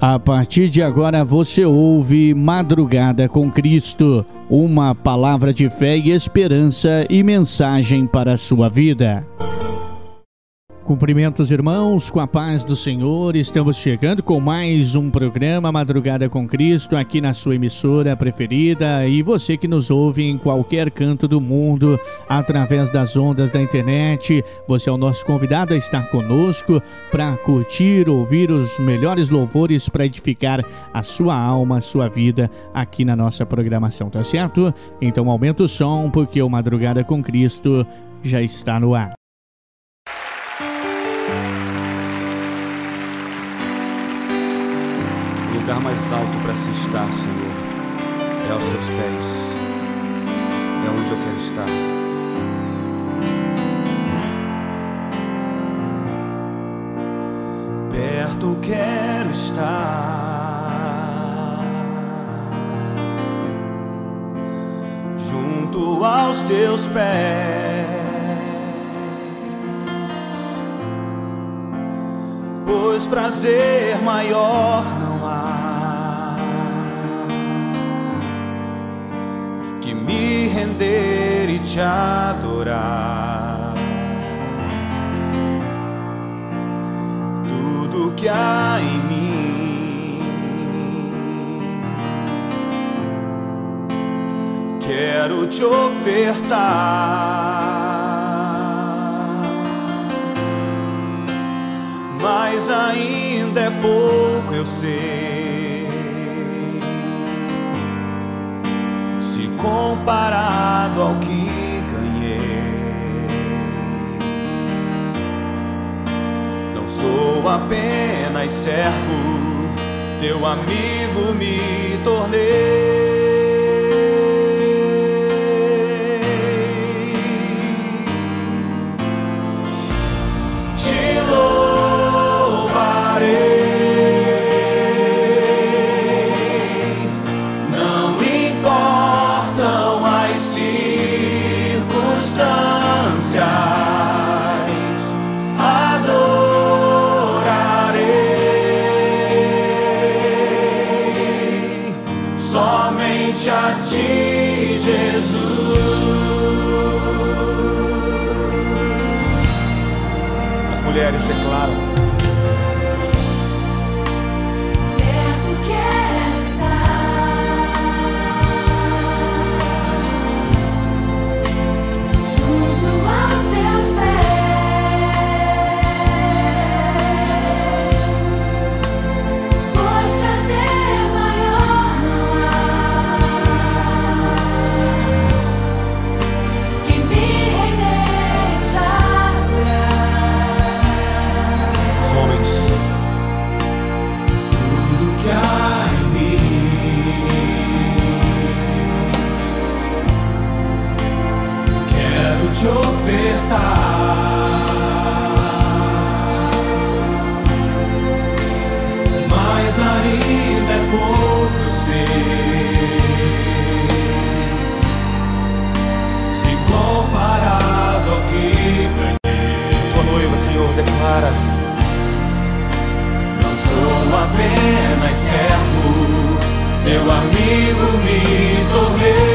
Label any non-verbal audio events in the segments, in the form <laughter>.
A partir de agora você ouve Madrugada com Cristo, uma palavra de fé e esperança e mensagem para a sua vida. Cumprimentos, irmãos, com a paz do Senhor. Estamos chegando com mais um programa Madrugada com Cristo aqui na sua emissora preferida e você que nos ouve em qualquer canto do mundo através das ondas da internet. Você é o nosso convidado a estar conosco para curtir, ouvir os melhores louvores para edificar a sua alma, a sua vida aqui na nossa programação, tá certo? Então aumenta o som porque o Madrugada com Cristo já está no ar. Lugar mais alto para se estar, Senhor, é aos teus pés. É onde eu quero estar. Perto quero estar. Junto aos teus pés. Pois prazer maior não há que me render e te adorar. Tudo que há em mim quero te ofertar. Mas ainda é pouco, eu sei. Se comparado ao que ganhei, não sou apenas servo, teu amigo me tornei. Amigo me tornei.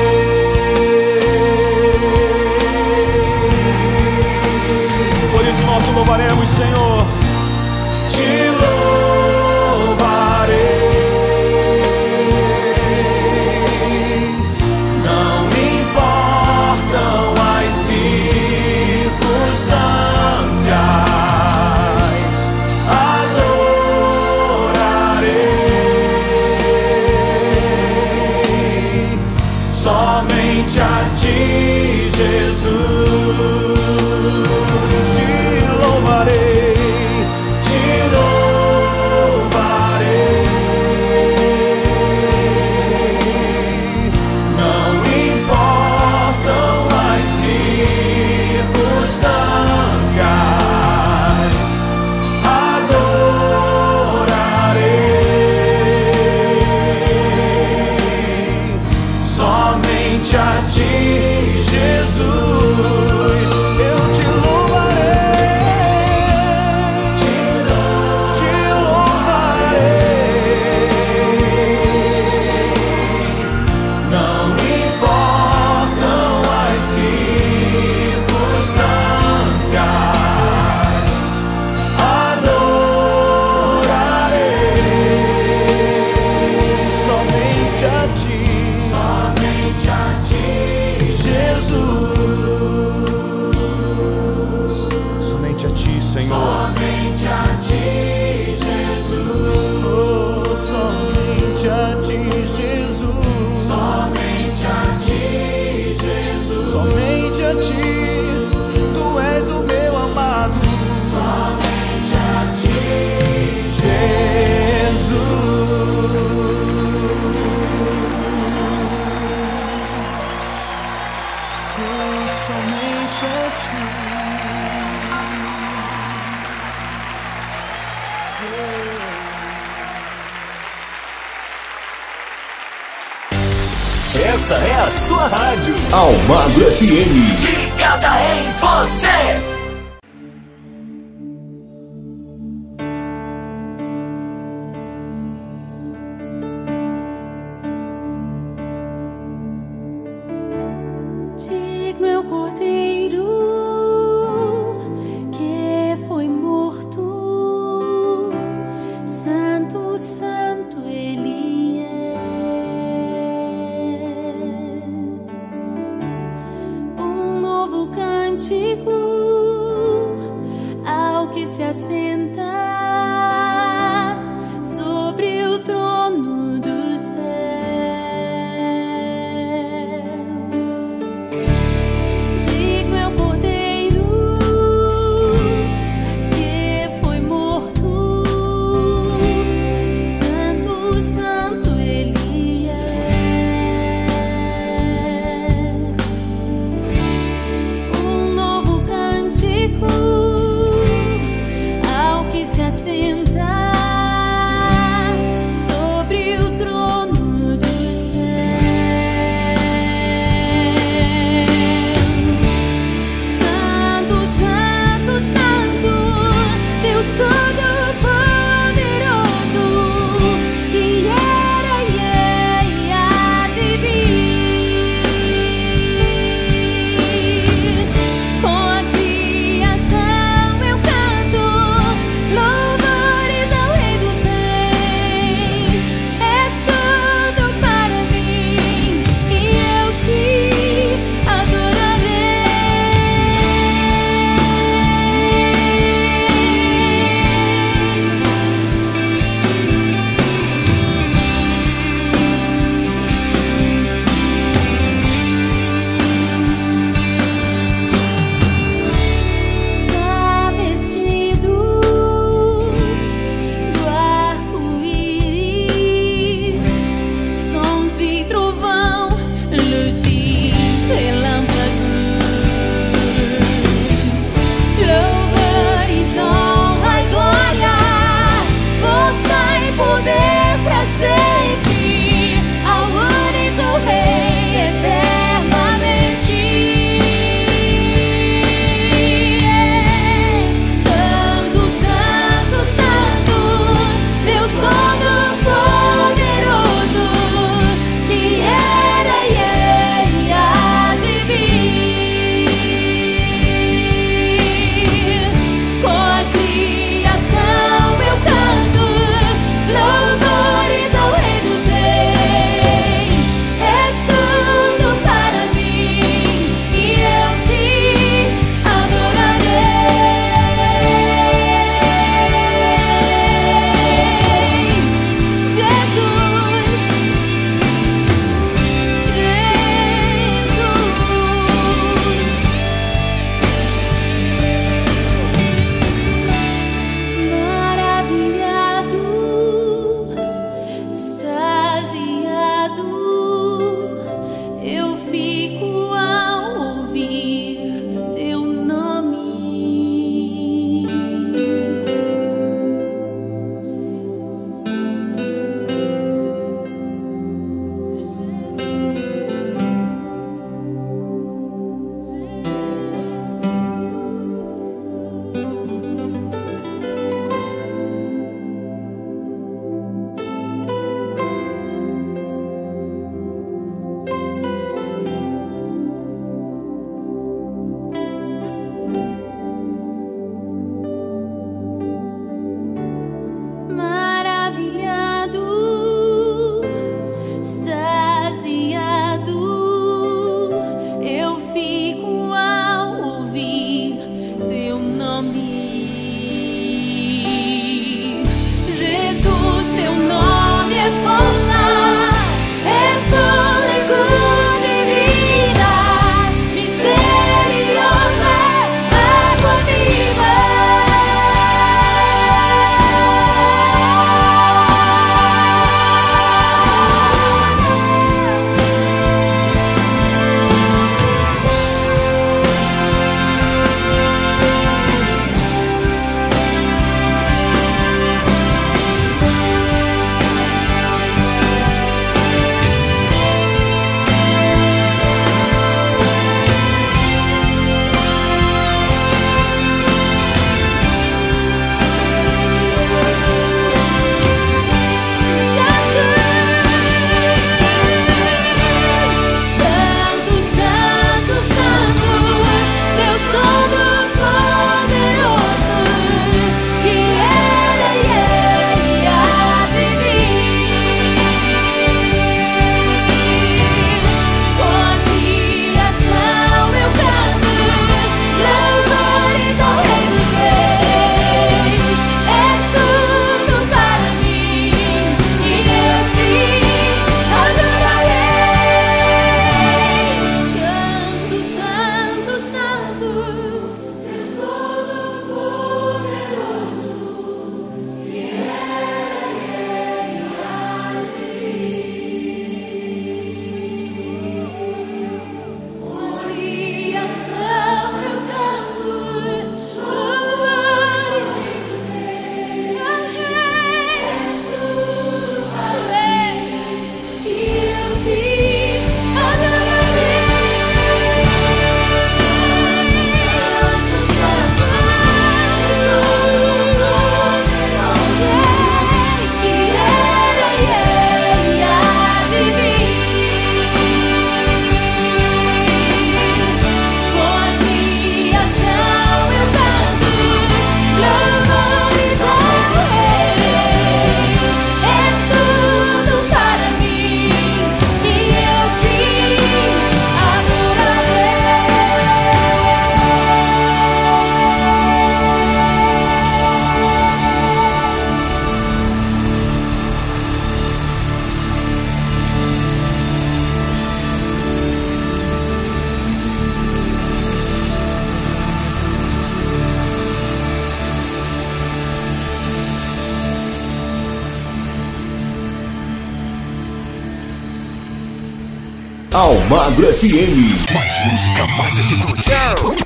FM. Mais música, mais atitude. paz,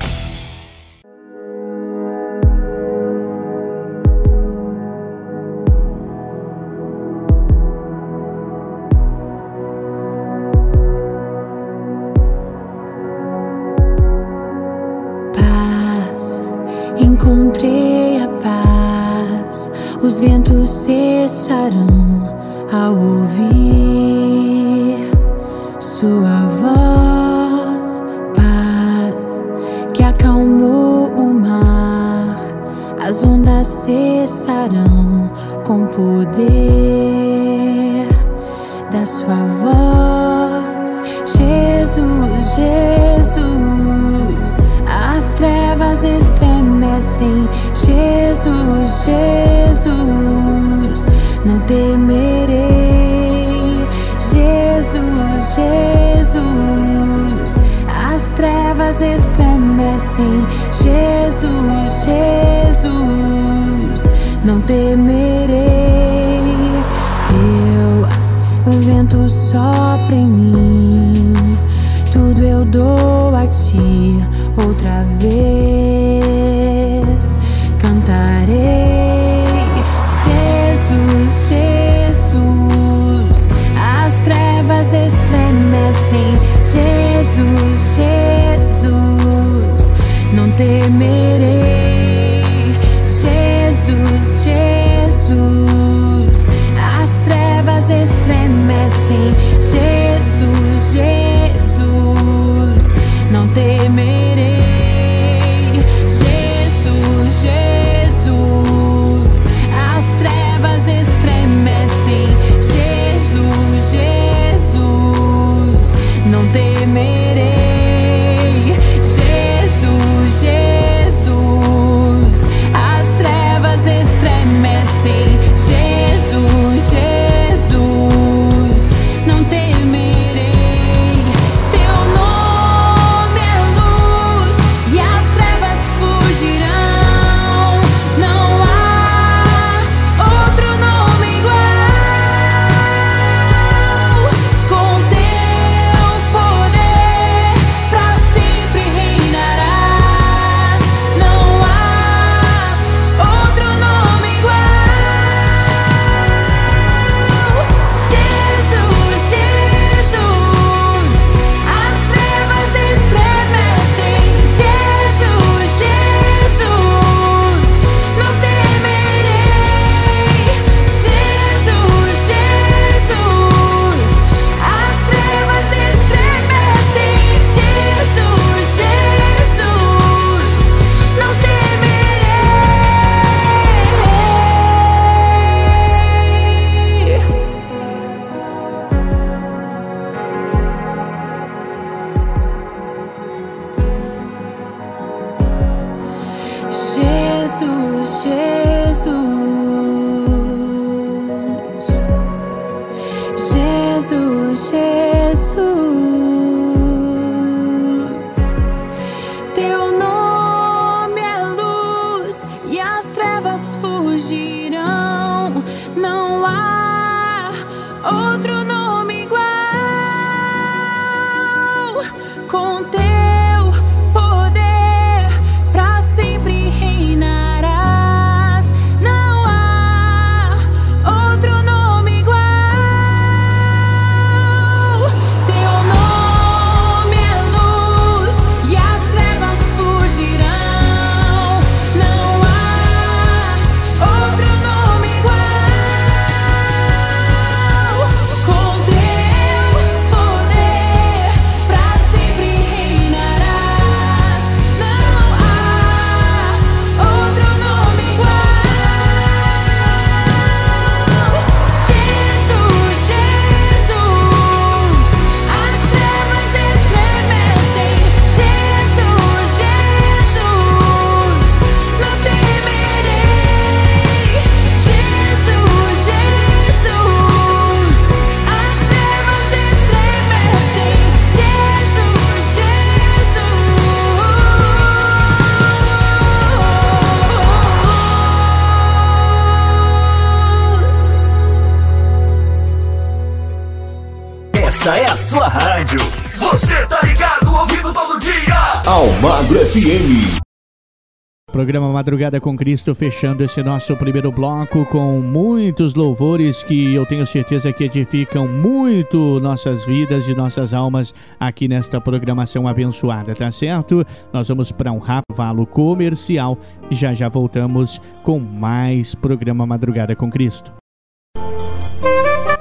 Programa Madrugada com Cristo fechando esse nosso primeiro bloco com muitos louvores que eu tenho certeza que edificam muito nossas vidas e nossas almas aqui nesta programação abençoada, tá certo? Nós vamos para um rápido comercial e já já voltamos com mais programa Madrugada com Cristo.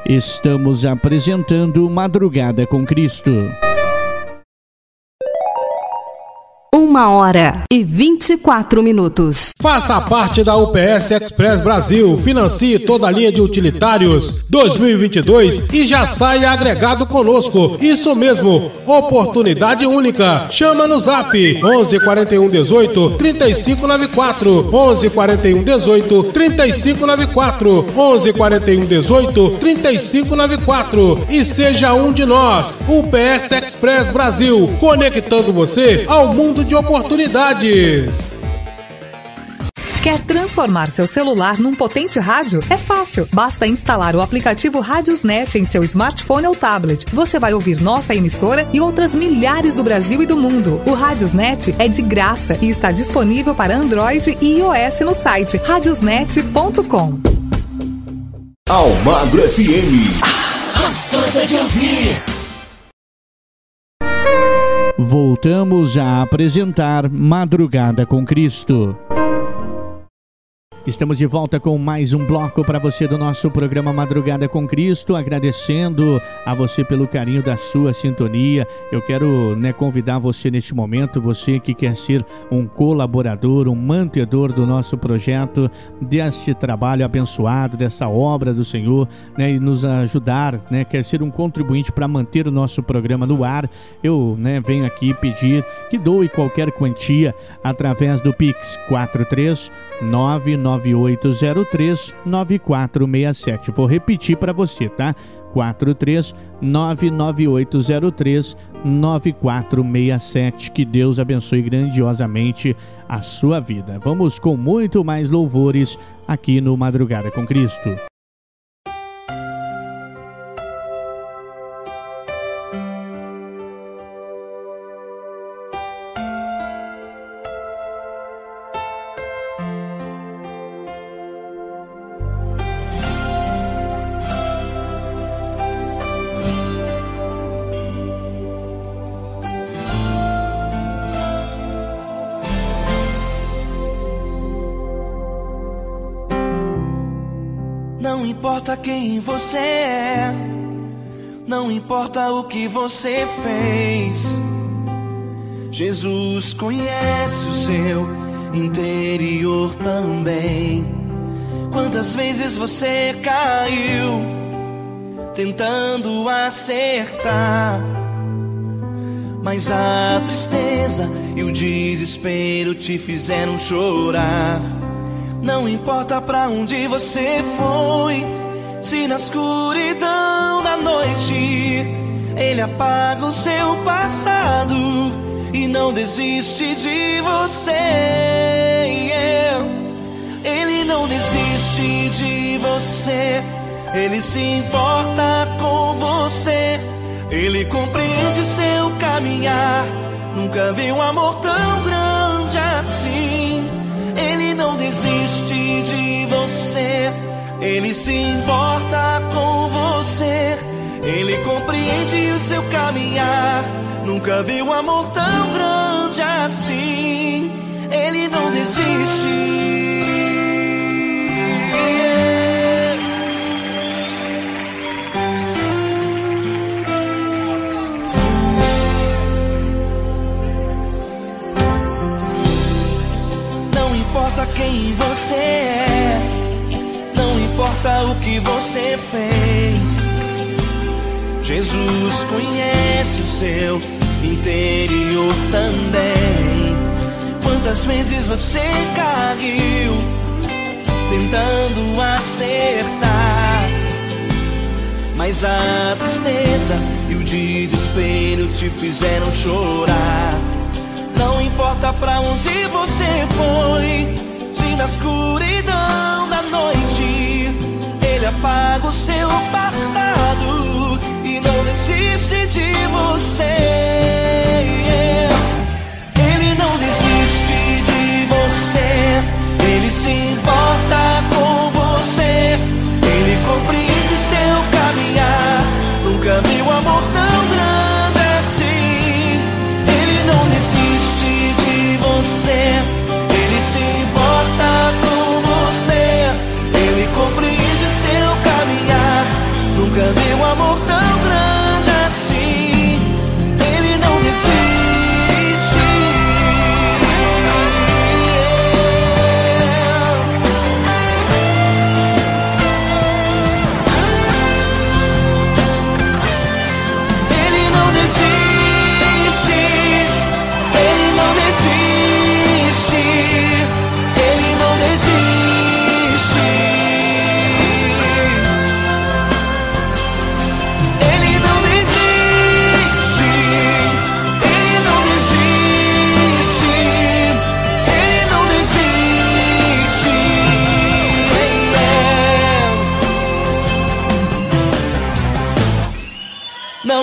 Estamos apresentando Madrugada com Cristo. Uma hora e 24 minutos. Faça parte da UPS Express Brasil. Financie toda a linha de utilitários 2022 e já saia agregado conosco. Isso mesmo, oportunidade única. Chama no zap 11 41 18 3594. 11 41 18 3594. 11 41 18 3594. E seja um de nós. UPS Express Brasil. Conectando você ao mundo de oportunidades. Quer transformar seu celular num potente rádio? É fácil. Basta instalar o aplicativo Radiosnet em seu smartphone ou tablet. Você vai ouvir nossa emissora e outras milhares do Brasil e do mundo. O Radiosnet é de graça e está disponível para Android e iOS no site radiosnet.com. Almagro FM. Gostosa de ouvir. Voltamos a apresentar Madrugada com Cristo. Estamos de volta com mais um bloco para você do nosso programa Madrugada com Cristo, agradecendo a você pelo carinho da sua sintonia. Eu quero né, convidar você neste momento, você que quer ser um colaborador, um mantedor do nosso projeto, desse trabalho abençoado, dessa obra do Senhor, né, e nos ajudar, né, quer ser um contribuinte para manter o nosso programa no ar. Eu né, venho aqui pedir que doe qualquer quantia através do Pix 43 99803 9467. Vou repetir para você, tá? 43 99803 9467. Que Deus abençoe grandiosamente a sua vida. Vamos com muito mais louvores aqui no Madrugada com Cristo. Importa o que você fez. Jesus conhece o seu interior também. Quantas vezes você caiu tentando acertar? Mas a tristeza e o desespero te fizeram chorar. Não importa pra onde você foi, se na escuridão noite ele apaga o seu passado e não desiste de você. Ele não desiste de você, ele se importa com você, ele compreende seu caminhar. Nunca vi um amor tão grande assim. Ele não desiste de você, ele se importa com você, ele compreende o seu caminhar. Nunca vi um amor tão grande assim. Ele não desiste. Importa o que você fez. Jesus conhece o seu interior também. Quantas vezes você caiu tentando acertar? Mas a tristeza e o desespero te fizeram chorar. Não importa pra onde você foi, se na escuridão da noite ele apaga o seu passado e não desiste de você. Ele não desiste de você, ele se importa com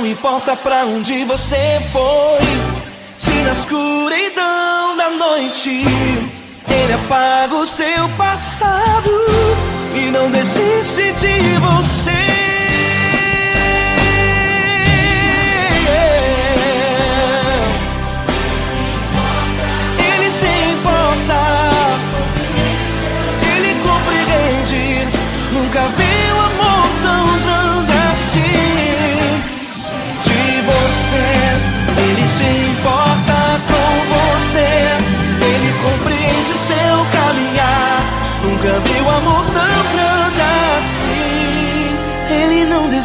Não importa pra onde você foi, se na escuridão da noite ele apaga o seu passado e não desiste de você.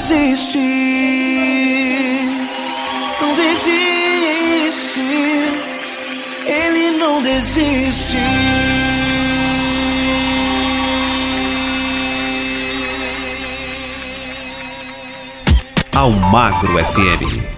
desiste. Não desiste. Ele não desiste. Ao Magro FM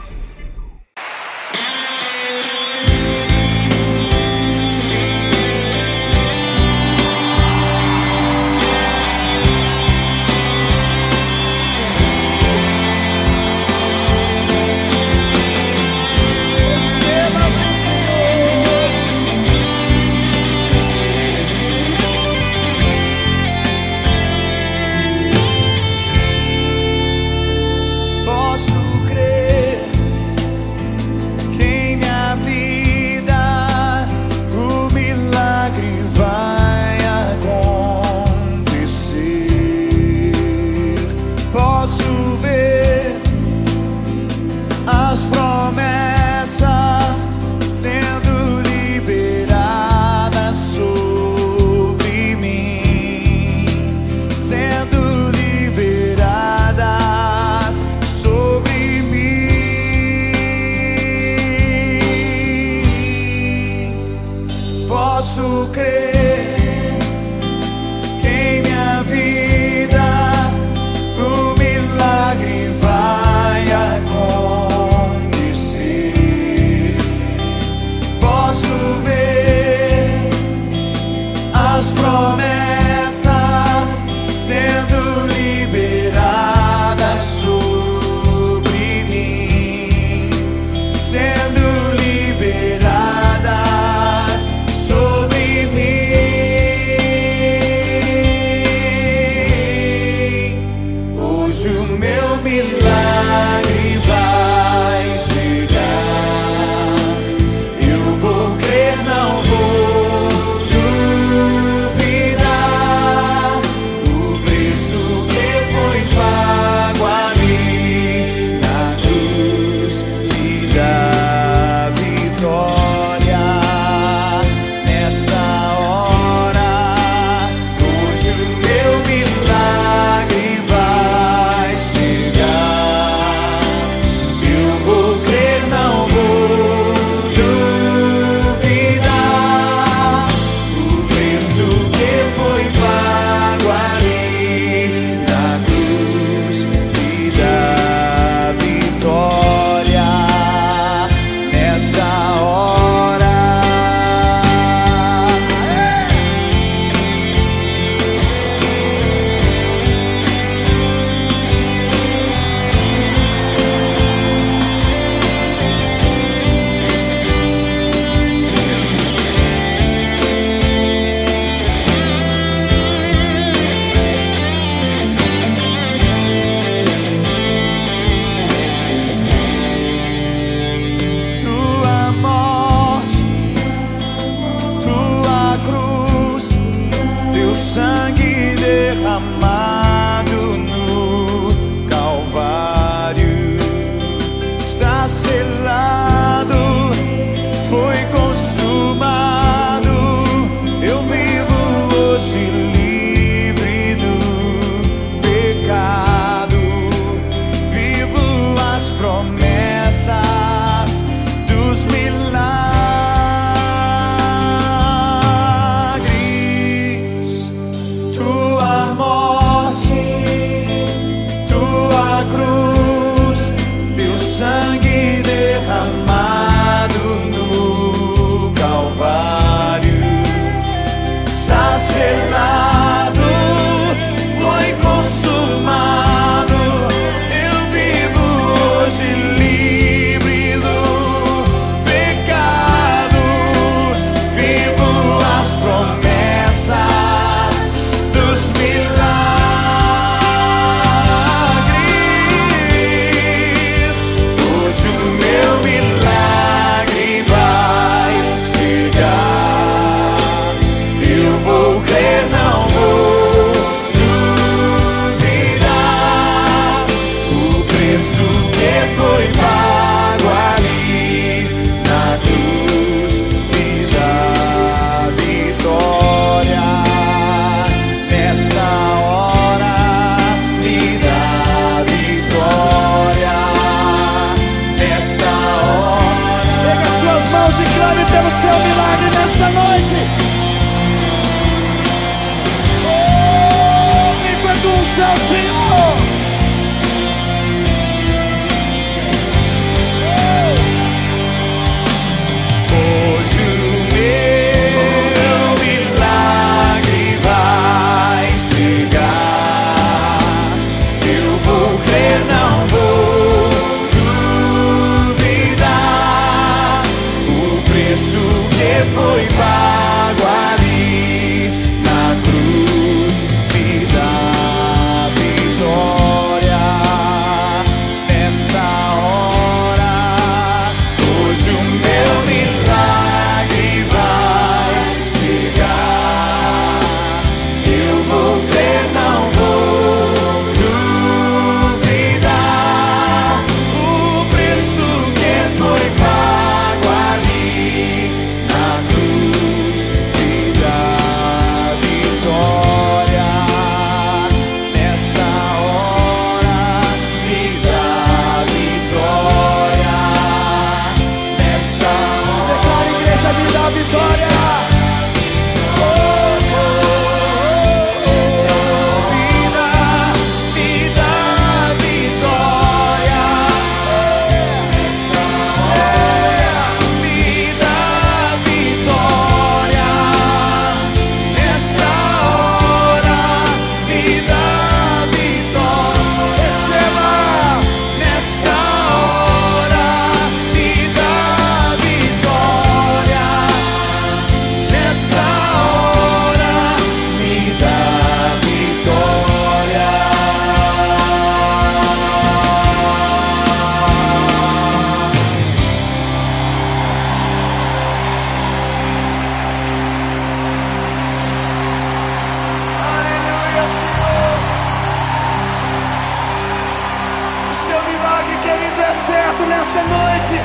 nessa noite.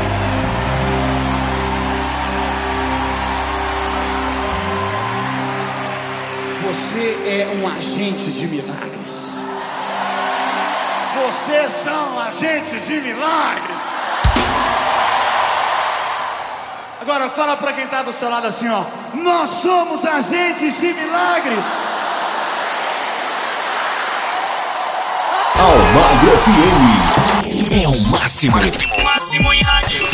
Você é um agente de milagres. Vocês são agentes de milagres. Agora fala para quem está do seu lado assim, ó. Nós somos agentes de milagres. Almagro FM Máximo. Máximo em rádio.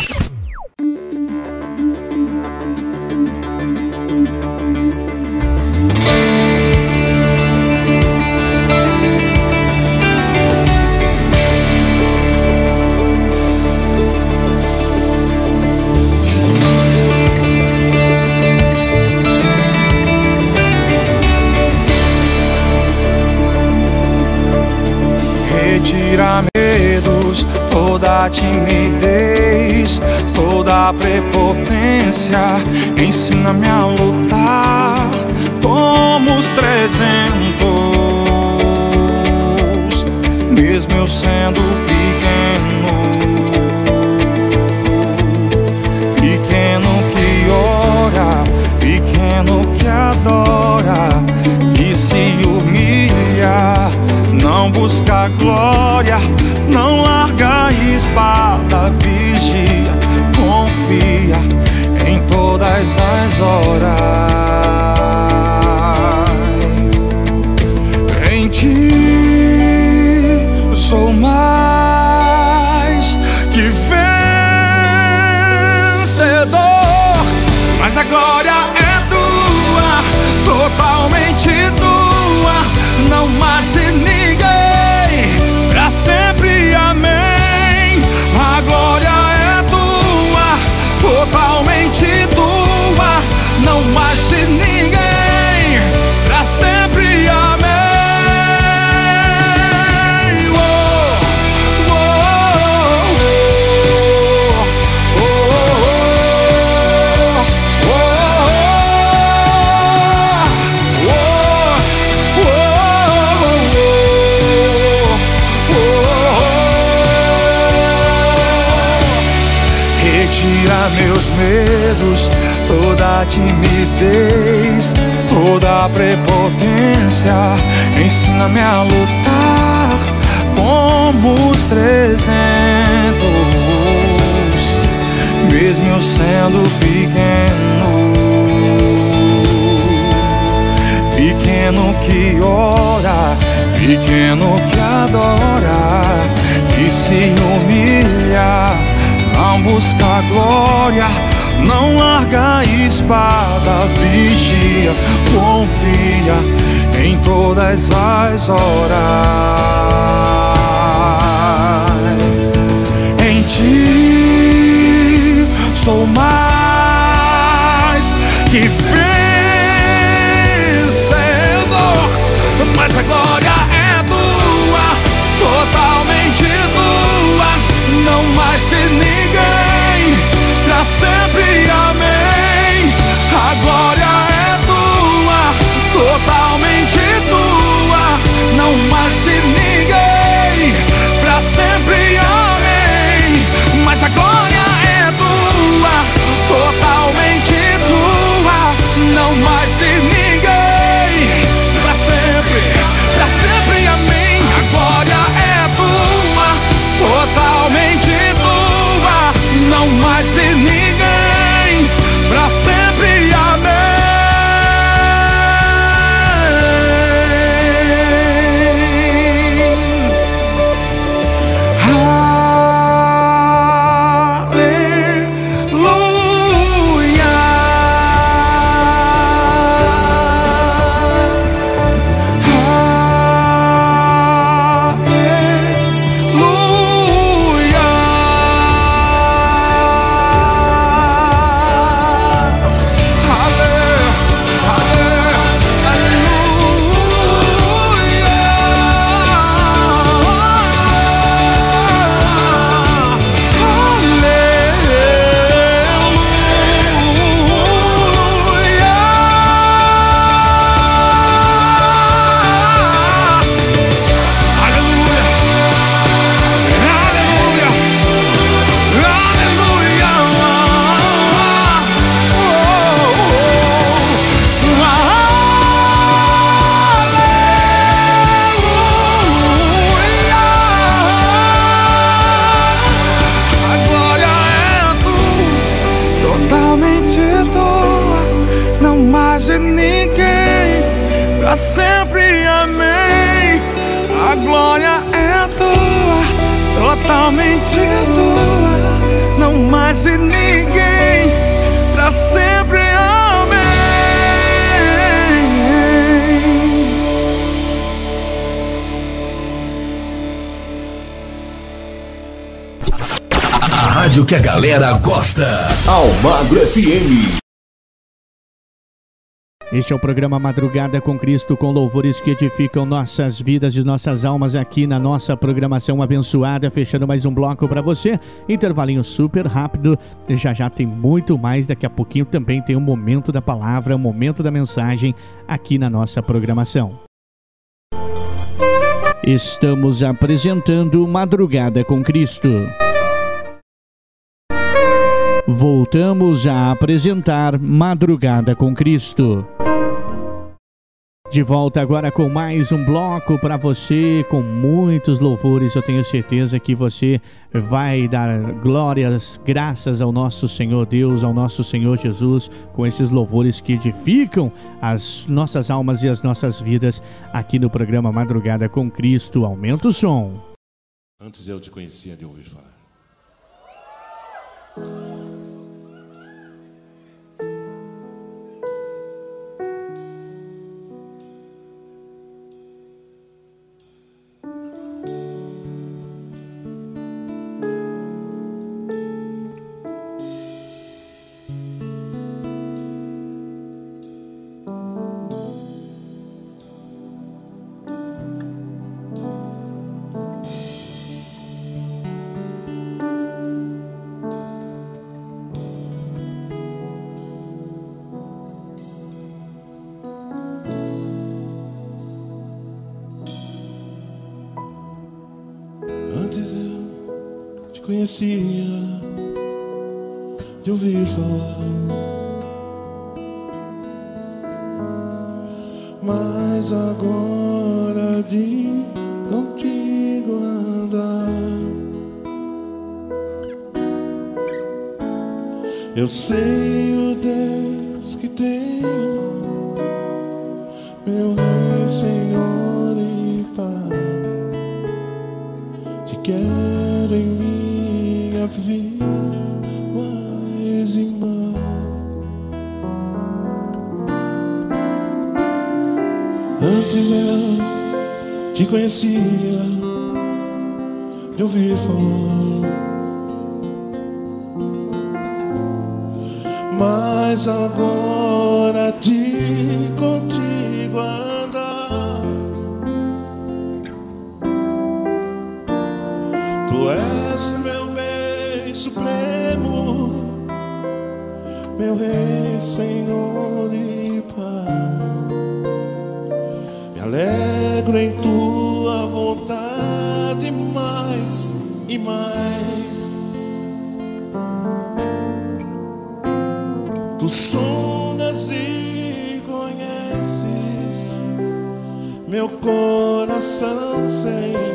Retira toda timidez, toda prepotência. Ensina-me a lutar como os trezentos, mesmo eu sendo pequeno. Pequeno que ora, pequeno que adora, que se humilha, não busca glória, não larga a espada, vigia, confia em todas as horas. Em ti sou mais que vencedor, mas a glória é tua, totalmente tua, não mais ninguém, A glória é tua, totalmente tua, não mais de ninguém, meus medos, toda timidez, toda prepotência. Ensina-me a lutar como os trezentos, mesmo eu sendo pequeno. Pequeno que ora, pequeno que adora, que se humilha, não busca glória, não larga a espada, vigia, confia em todas as horas. Em ti sou mais que vencedor, mas a glória não mais de ninguém. Pra sempre, amém. A glória é tua, totalmente tua, não mais de ninguém. Pra sempre, amém. Mas a glória é tua, totalmente tua, não mais de ser ninguém pra ser. Galera gosta. Almagro FM. Este é o programa Madrugada com Cristo, com louvores que edificam nossas vidas e nossas almas aqui na nossa programação abençoada. Fechando mais um bloco para você. Intervalinho super rápido. Já já tem muito mais. Daqui a pouquinho também tem o momento da palavra, o momento da mensagem aqui na nossa programação. Estamos apresentando Madrugada com Cristo. Voltamos a apresentar Madrugada com Cristo. De volta agora com mais um bloco para você, com muitos louvores. Eu tenho certeza que você vai dar glórias, graças ao nosso Senhor Deus, ao nosso Senhor Jesus, com esses louvores que edificam as nossas almas e as nossas vidas aqui no programa Madrugada com Cristo. Aumenta o som. Antes eu te conhecia de ouvir falar. Antes conhecia de ouvir falar, mas agora de contigo andar, eu sei Antes eu te conhecia de ouvir falar, mas agora de contigo andar. Tu és meu bem supremo, meu Rei, Senhor alegro em tua vontade mais e mais. Tu sondas e conheces meu coração, Senhor.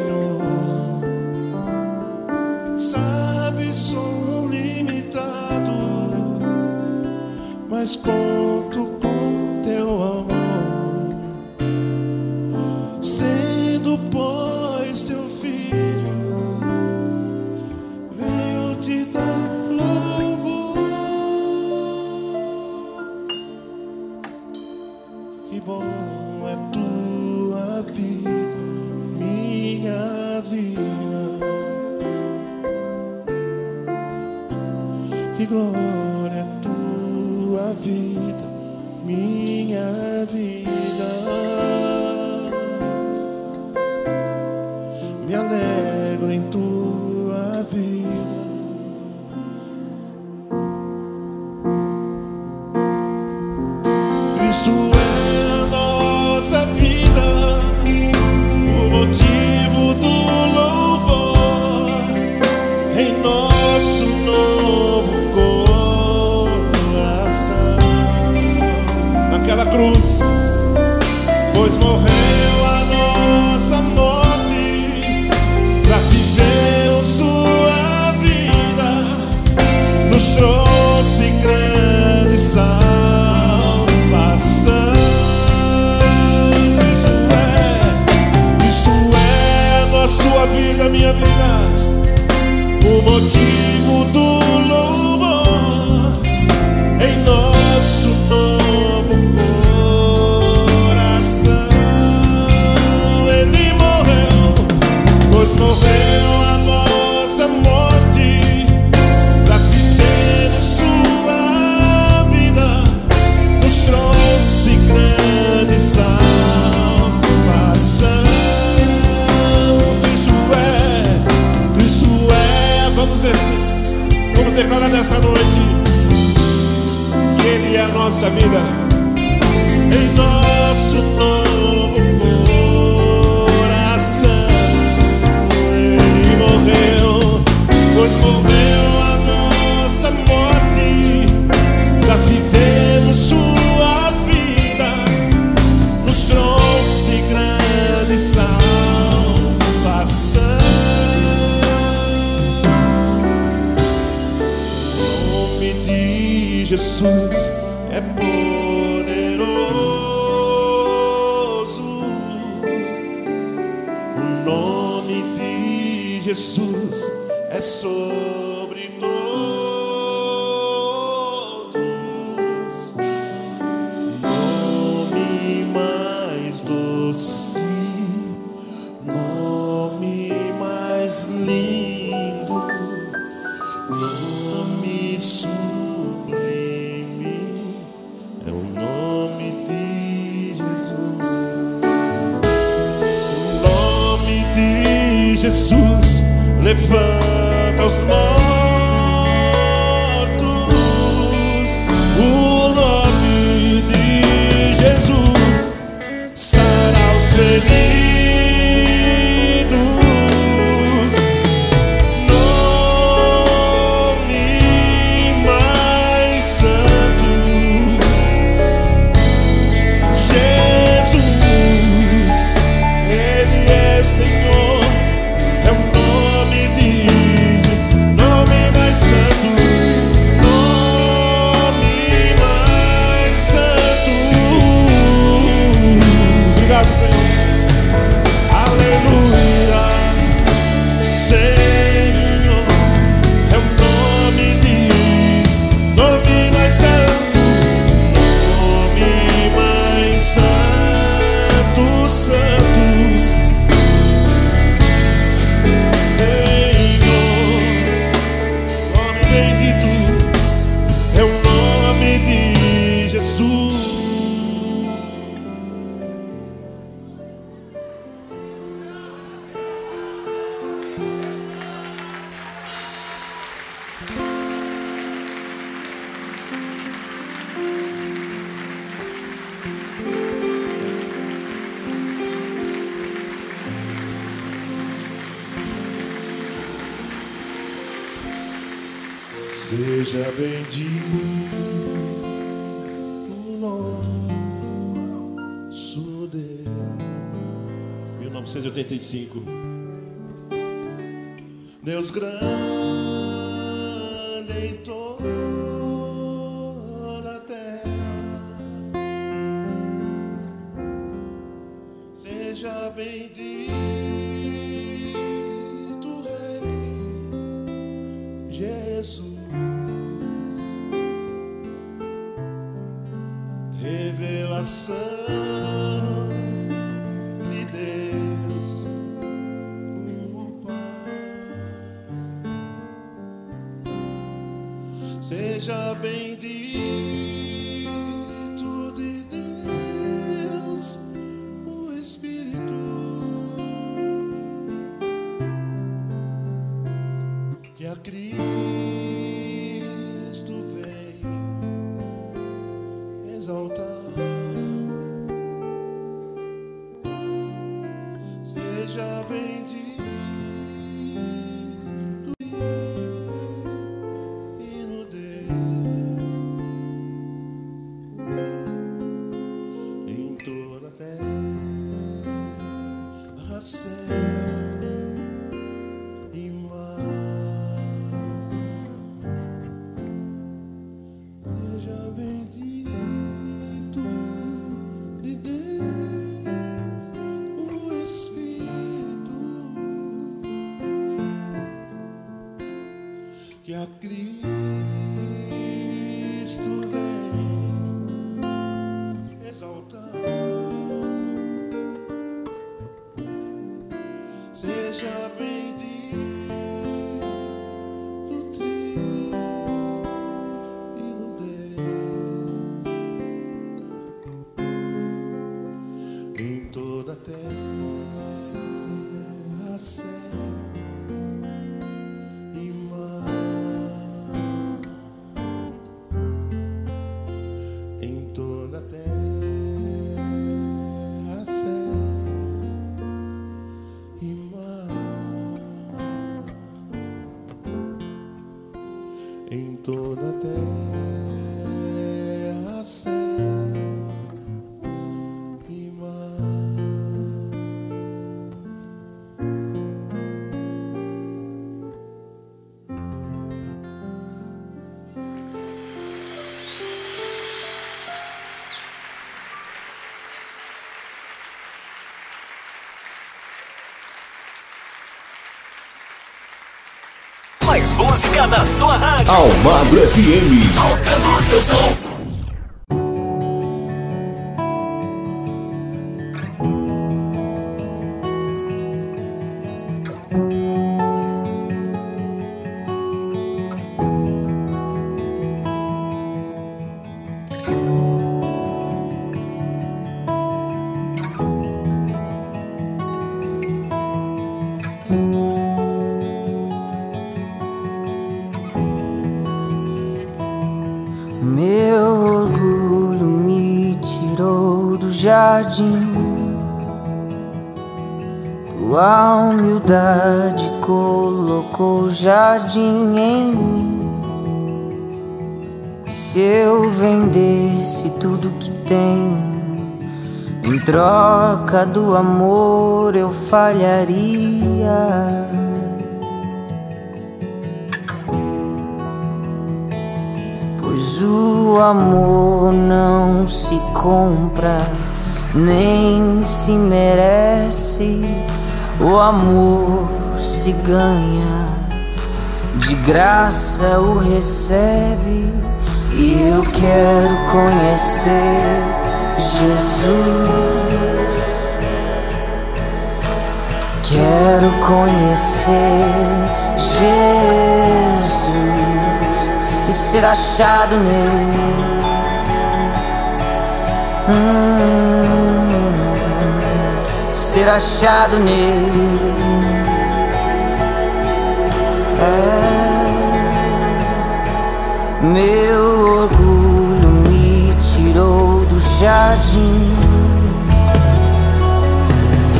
Jesus levanta os mortos. O nome de Jesus será os felizes. Em toda a terra, música na sua rádio. Almagro FM. Tocando seu som. Jardim. Tua humildade colocou o jardim em mim. Se eu vendesse tudo que tenho, em troca do amor eu falharia. Pois o amor não se compra, nem se merece. O amor se ganha, de graça o recebe. E eu quero conhecer Jesus. Quero conhecer Jesus e ser achado nele. Hum, ser achado nele. É. Meu orgulho me tirou do jardim.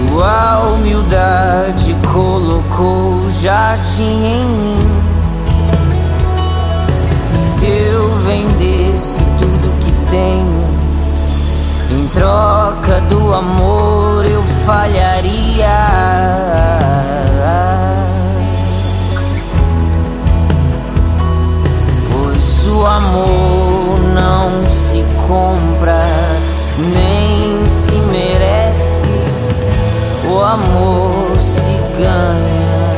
Tua humildade colocou o jardim em mim. Se eu vendesse tudo que tenho, em troca do amor eu falharia. Pois o amor não se compra, nem se merece. O amor se ganha,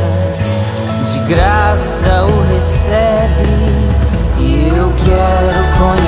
de graça o recebe. E eu quero conhecer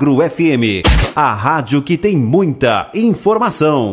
Almagro FM, a rádio que tem muita informação.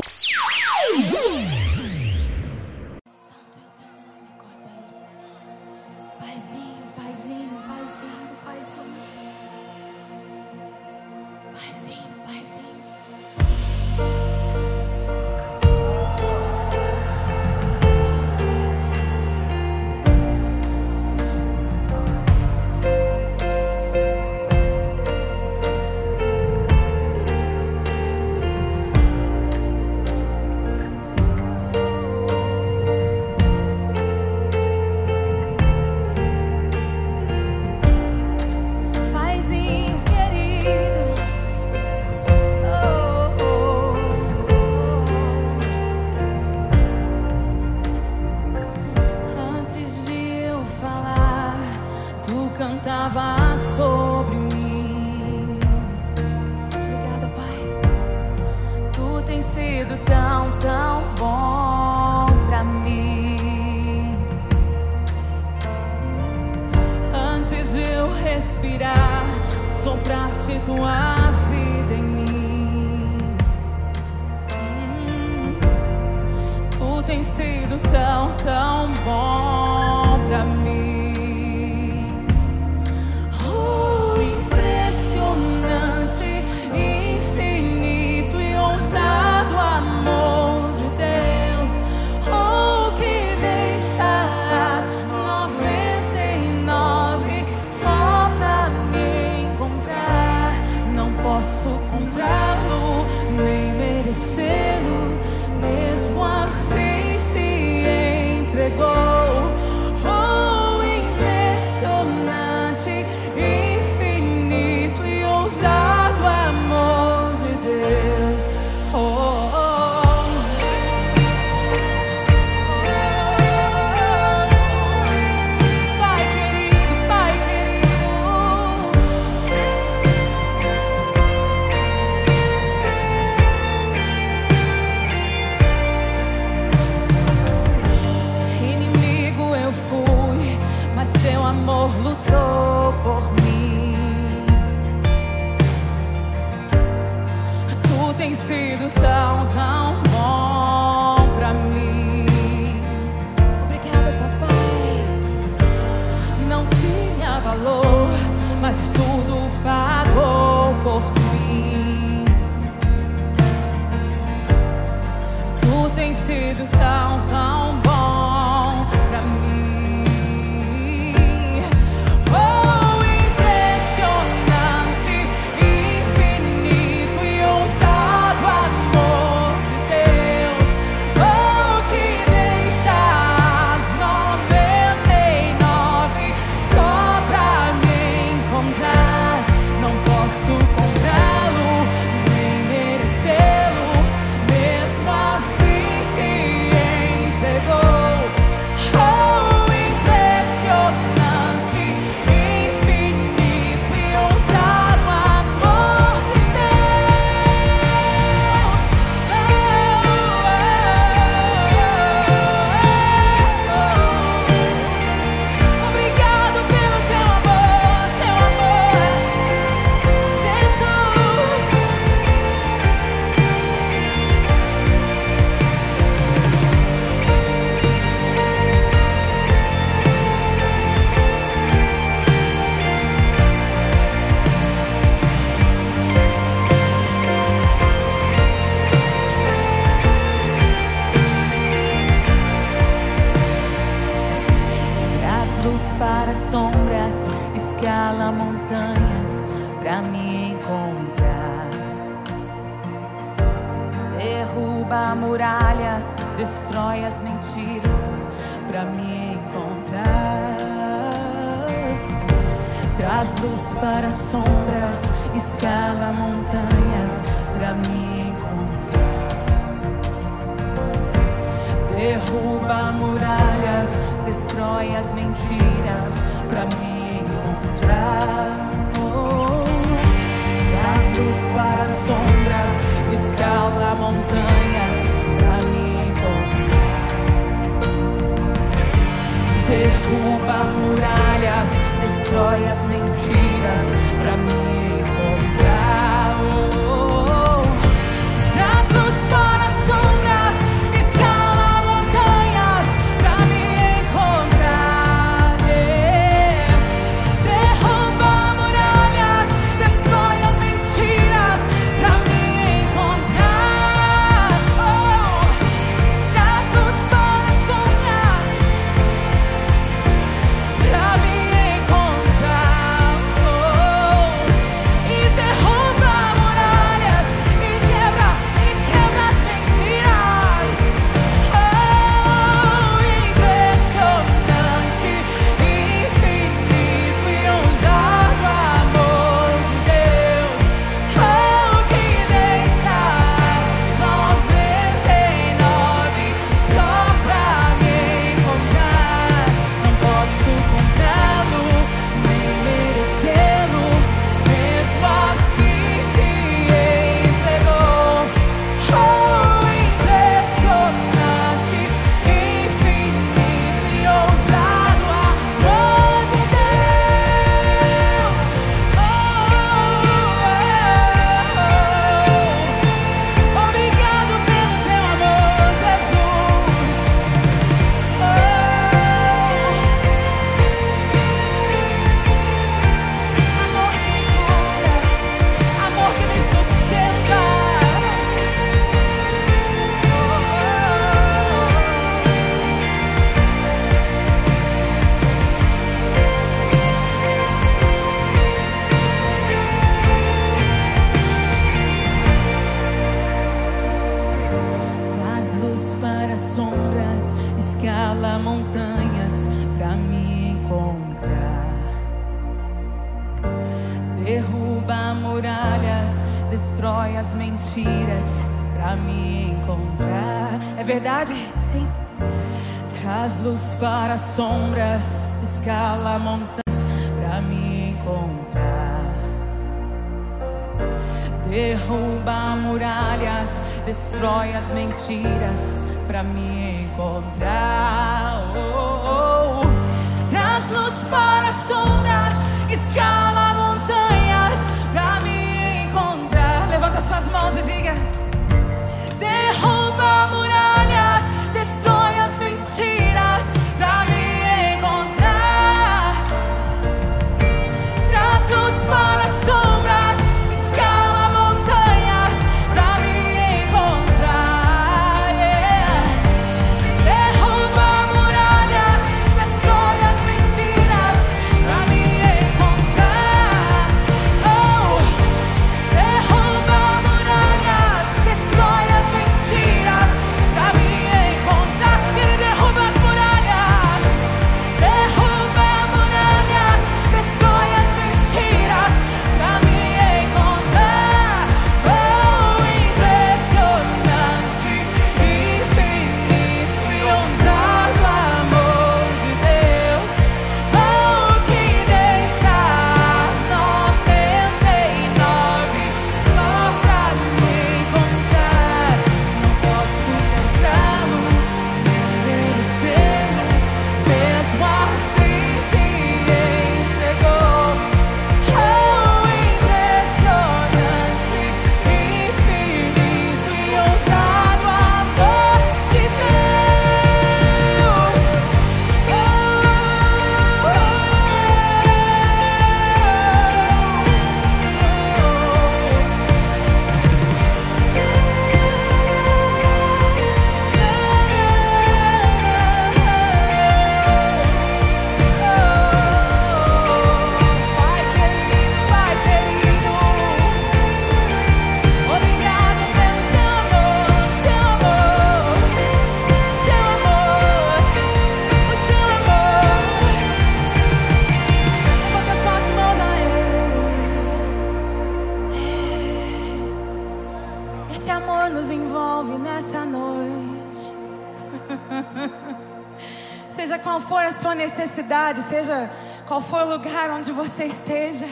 Lugar onde você esteja,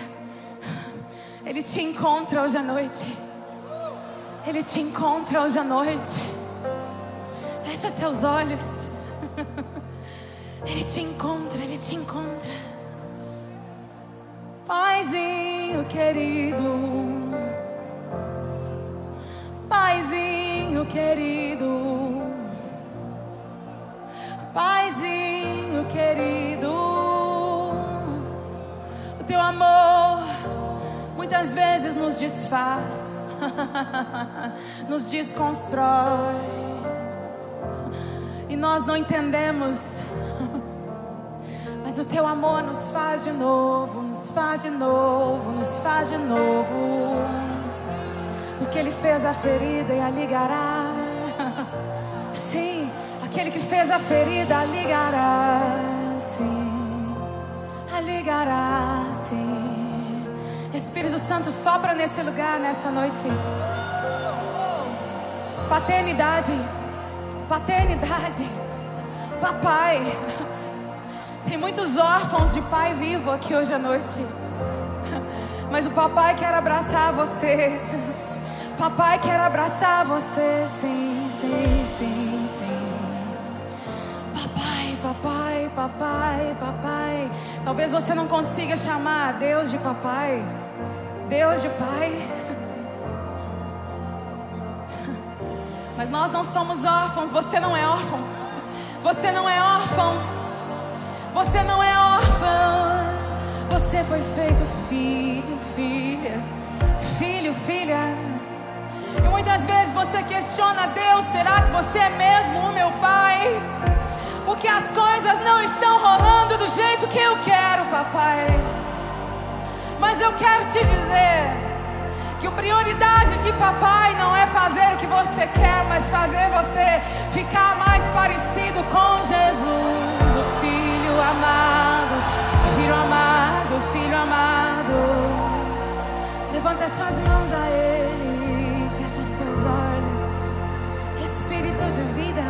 Ele te encontra hoje à noite. Ele te encontra hoje à noite. Fecha seus olhos. Ele te encontra, ele te encontra. Paizinho querido. Paizinho querido. Muitas vezes nos desfaz, <laughs> nos desconstrói. E nós não entendemos. Mas o teu amor nos faz de novo, nos faz de novo, nos faz de novo. Porque ele fez a ferida e a ligará. <laughs> Sim, aquele que fez a ferida a ligará. Sim, a ligará. Espírito Santo sopra nesse lugar nessa noite. Paternidade, paternidade, papai. Tem muitos órfãos de pai vivo aqui hoje à noite. Mas o papai quer abraçar você. Papai quer abraçar você, sim, sim, sim, sim. Papai, papai, papai, papai. Talvez você não consiga chamar Deus de papai, Deus de pai. Mas nós não somos órfãos, você não é órfão. Você não é órfão. Você não é órfã. Você foi feito filho, filha. Filho, filha. E muitas vezes você questiona Deus: será que você é mesmo o meu pai? Porque as coisas não estão rolando do jeito que eu quero, papai. Mas eu quero te dizer que a prioridade de papai não é fazer o que você quer, mas fazer você ficar mais parecido com Jesus, o Filho amado, Filho amado, Filho amado. Levanta suas mãos a Ele, feche os seus olhos. Espírito de vida,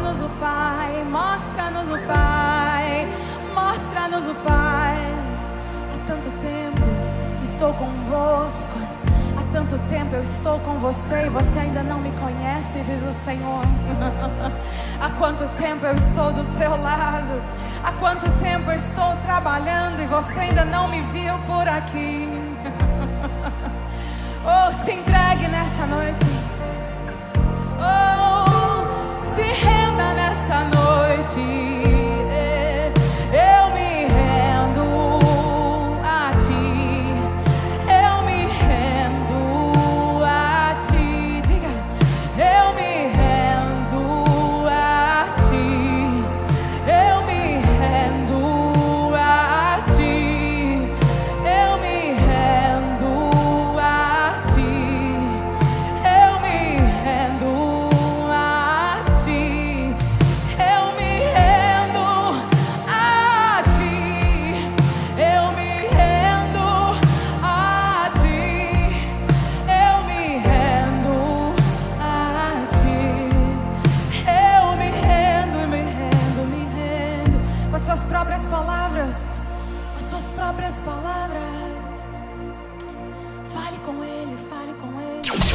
mostra-nos o Pai, mostra-nos o Pai, mostra-nos o Pai. Há tanto tempo estou convosco, há tanto tempo eu estou com você e você ainda não me conhece, diz o Senhor. <laughs> há quanto tempo eu estou do seu lado, há quanto tempo eu estou trabalhando e você ainda não me viu por aqui. <laughs> oh, se entregue nessa noite. Oh, nessa noite.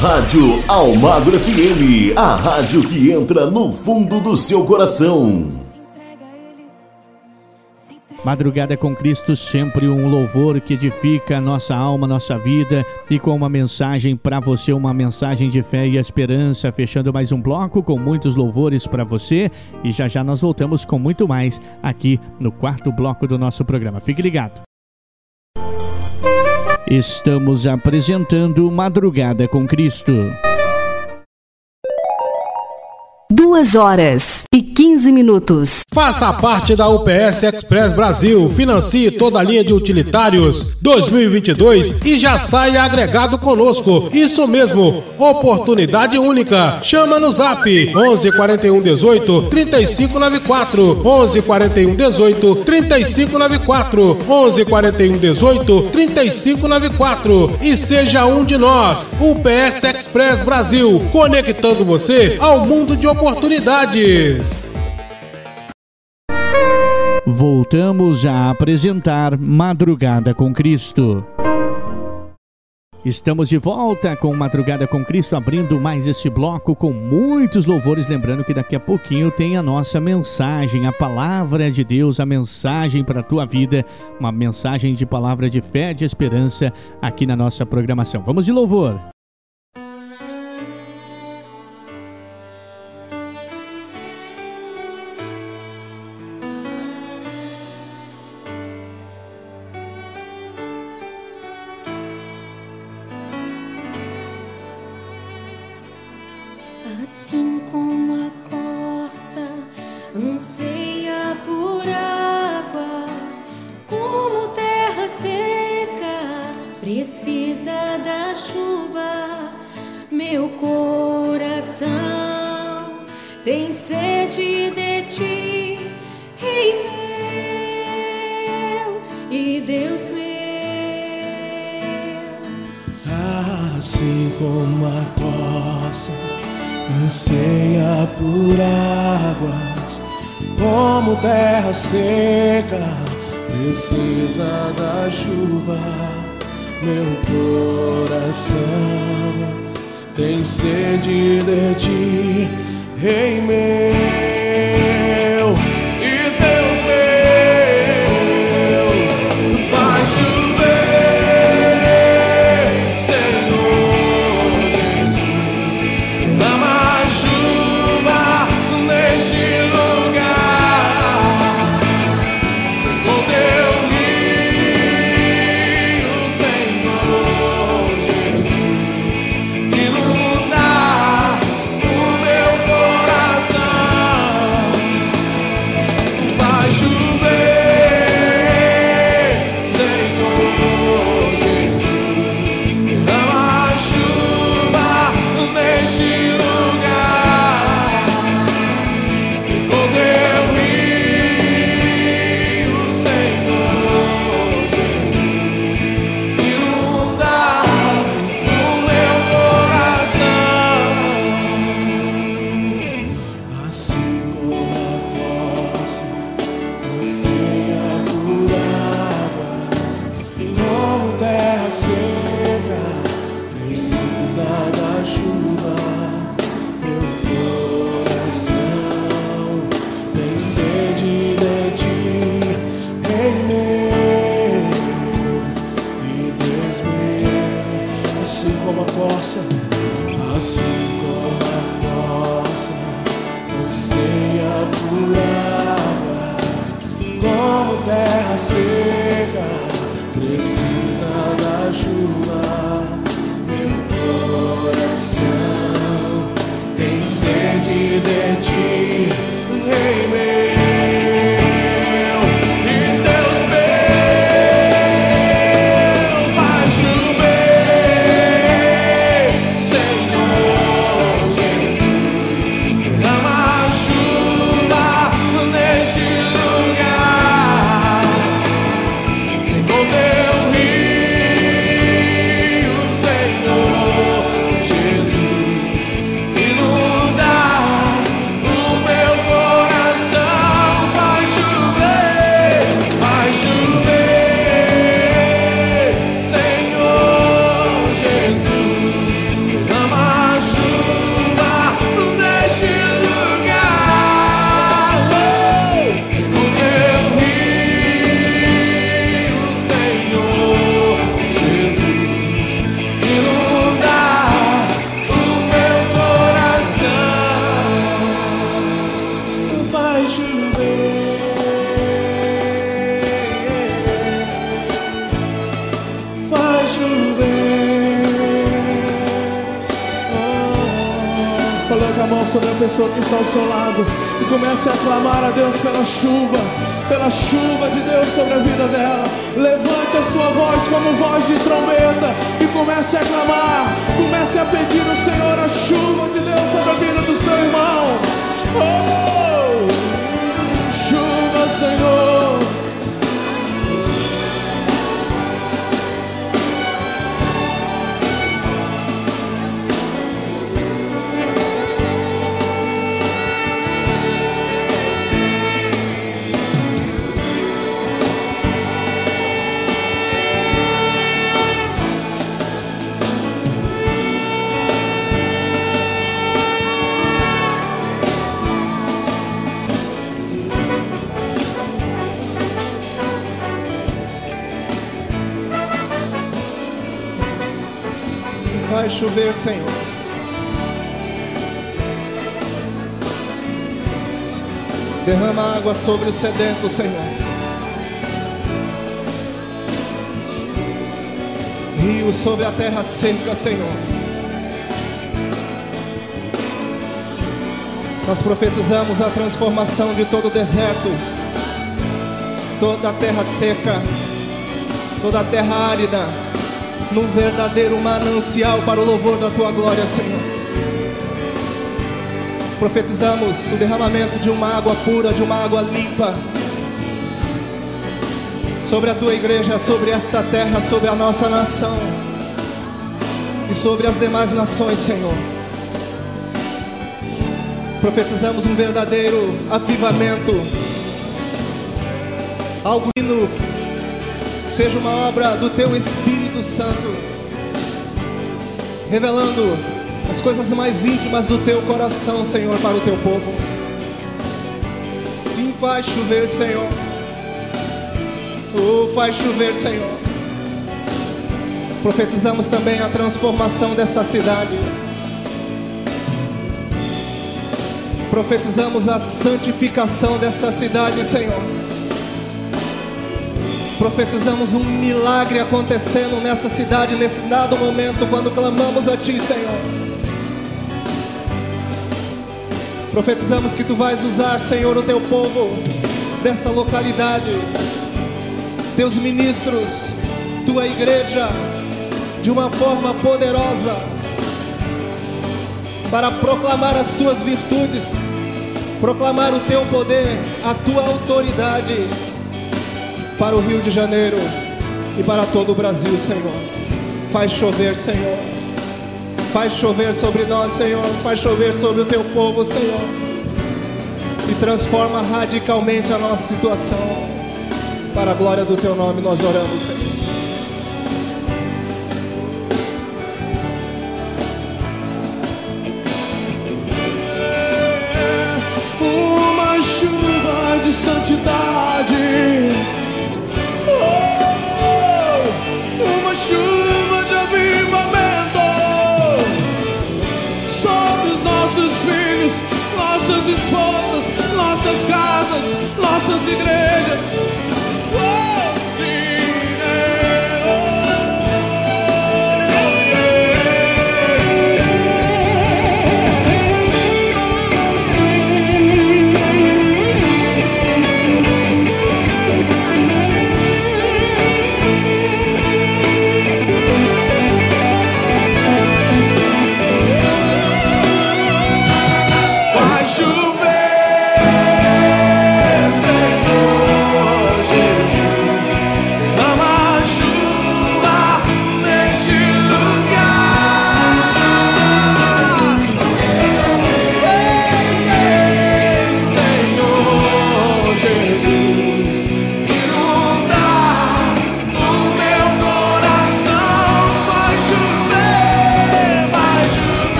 Rádio Almagro FM, a rádio que entra no fundo do seu coração. Madrugada com Cristo, sempre um louvor que edifica a nossa alma, nossa vida e com uma mensagem para você, uma mensagem de fé e esperança. Fechando mais um bloco com muitos louvores para você e já já nós voltamos com muito mais aqui no quarto bloco do nosso programa. Fique ligado. Estamos apresentando Madrugada com Cristo. Duas horas e 15 15 minutos. Faça parte da UPS Express Brasil, financie toda a linha de utilitários 2022 e já saia agregado conosco. Isso mesmo, oportunidade única. Chama no Zap 11 41 18 3594 11 41 18 3594 11 41 18 3594 e seja um de nós. UPS Express Brasil, conectando você ao mundo de oportunidades. Voltamos a apresentar Madrugada com Cristo. Estamos de volta com Madrugada com Cristo, abrindo mais esse bloco com muitos louvores. Lembrando que daqui a pouquinho tem a nossa mensagem, a palavra de Deus, a mensagem para a tua vida, uma mensagem de palavra de fé, de esperança aqui na nossa programação. Vamos de louvor. Sobre o sedento, Senhor. Rio sobre a terra seca, Senhor. Nós profetizamos a transformação de todo o deserto, toda a terra seca, toda a terra árida, num verdadeiro manancial para o louvor da tua glória, Senhor. Profetizamos o derramamento de uma água pura, de uma água limpa, sobre a tua igreja, sobre esta terra, sobre a nossa nação. E sobre as demais nações, Senhor. Profetizamos um verdadeiro avivamento, algo hino, seja uma obra do teu Espírito Santo, revelando as coisas mais íntimas do teu coração, Senhor, para o teu povo. Sim, faz chover, Senhor. Oh, faz chover, Senhor. Profetizamos também a transformação dessa cidade. Profetizamos a santificação dessa cidade, Senhor. Profetizamos um milagre acontecendo nessa cidade, nesse dado momento, quando clamamos a Ti, Senhor. Profetizamos que Tu vais usar, Senhor, o Teu povo desta localidade, Teus ministros, Tua igreja, de uma forma poderosa, para proclamar as Tuas virtudes, proclamar o Teu poder, a Tua autoridade para o Rio de Janeiro e para todo o Brasil, Senhor. Faz chover, Senhor. Faz chover sobre nós, Senhor. Faz chover sobre o teu povo, Senhor. E transforma radicalmente a nossa situação. Para a glória do teu nome nós oramos, Senhor.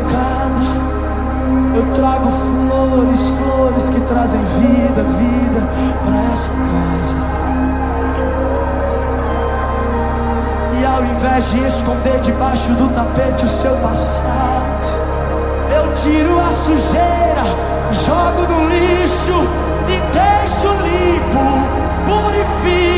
pecado. Eu trago flores, flores que trazem vida, vida para essa casa. E ao invés de esconder debaixo do tapete o seu passado, eu tiro a sujeira, jogo no lixo e deixo limpo, purifico.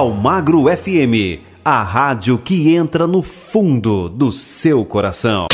Almagro FM, a rádio que entra no fundo do seu coração.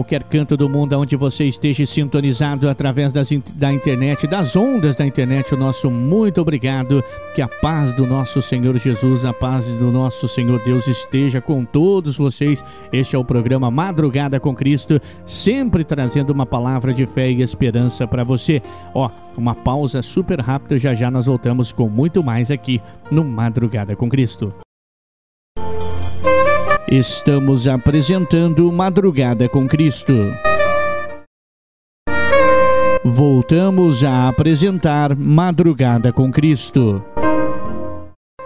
Qualquer canto do mundo onde você esteja sintonizado através das da internet, das ondas da internet, o nosso muito obrigado. Que a paz do nosso Senhor Jesus, a paz do nosso Senhor Deus esteja com todos vocês. Este é o programa Madrugada com Cristo, sempre trazendo uma palavra de fé e esperança para você. Ó, uma pausa super rápida, já já nós voltamos com muito mais aqui no Madrugada com Cristo. Estamos apresentando Madrugada com Cristo. Voltamos a apresentar Madrugada com Cristo.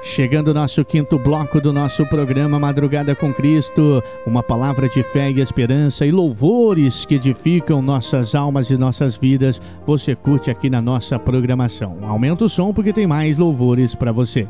Chegando nosso quinto bloco do nosso programa Madrugada com Cristo, uma palavra de fé e esperança e louvores que edificam nossas almas e nossas vidas. Você curte aqui na nossa programação. Aumenta o som porque tem mais louvores para você.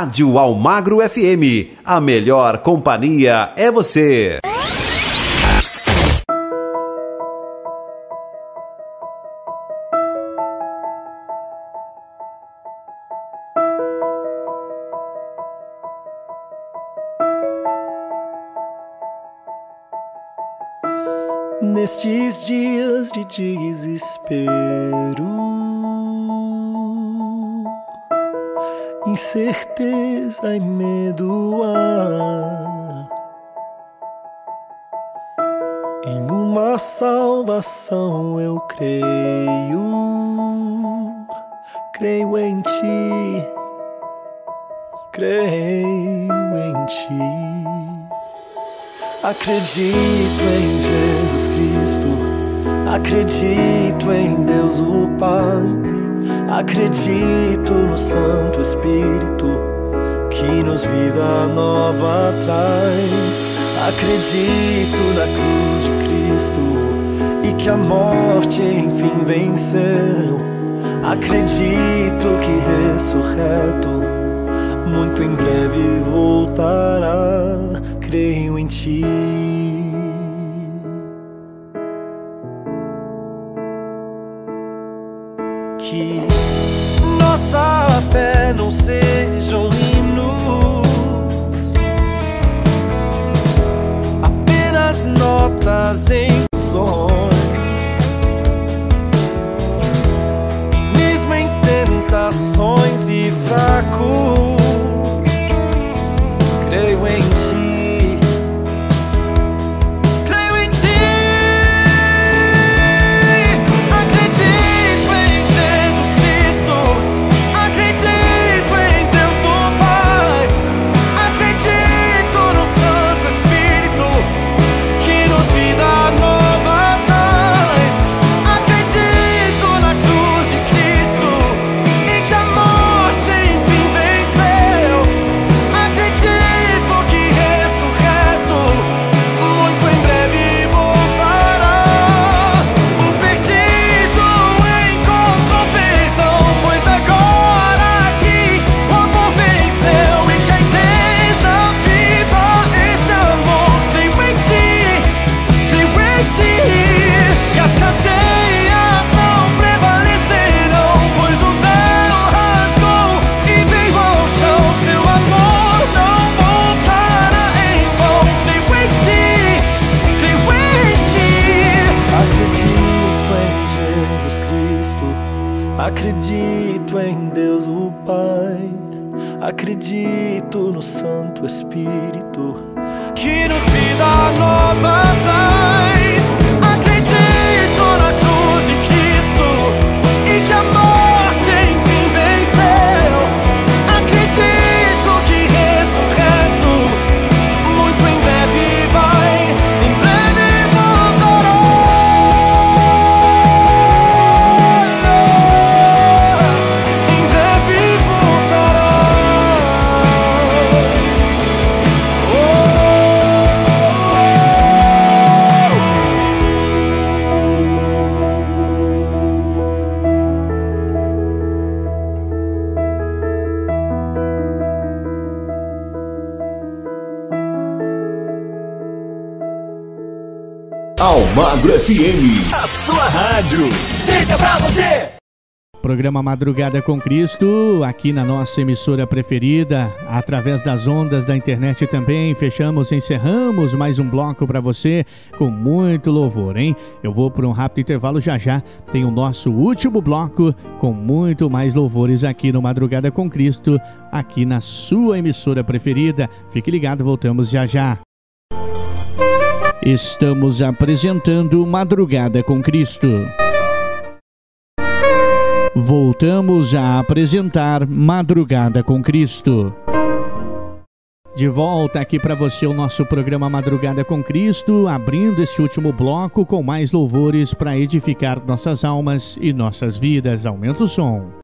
Rádio Almagro FM. A melhor companhia é você. Nestes dias de desespero, incerteza e medo há. Em uma salvação eu creio, creio em ti, creio em ti. Acredito em Jesus Cristo, acredito em Deus o Pai, acredito no Santo Espírito que nos vida nova traz. Acredito na cruz de Cristo e que a morte enfim venceu. Acredito que ressurreto muito em breve voltará. Creio em ti. Nossa fé não sejam hinos, apenas notas em sonhos. Programa Madrugada com Cristo, aqui na nossa emissora preferida, através das ondas da internet também. Fechamos, encerramos mais um bloco para você com muito louvor, hein? Eu vou por um rápido intervalo já já. Tem o nosso último bloco com muito mais louvores aqui no Madrugada com Cristo, aqui na sua emissora preferida. Fique ligado, voltamos já já. Estamos apresentando Madrugada com Cristo. Voltamos a apresentar Madrugada com Cristo. De volta aqui para você o nosso programa Madrugada com Cristo, abrindo esse último bloco com mais louvores para edificar nossas almas e nossas vidas. Aumenta o som.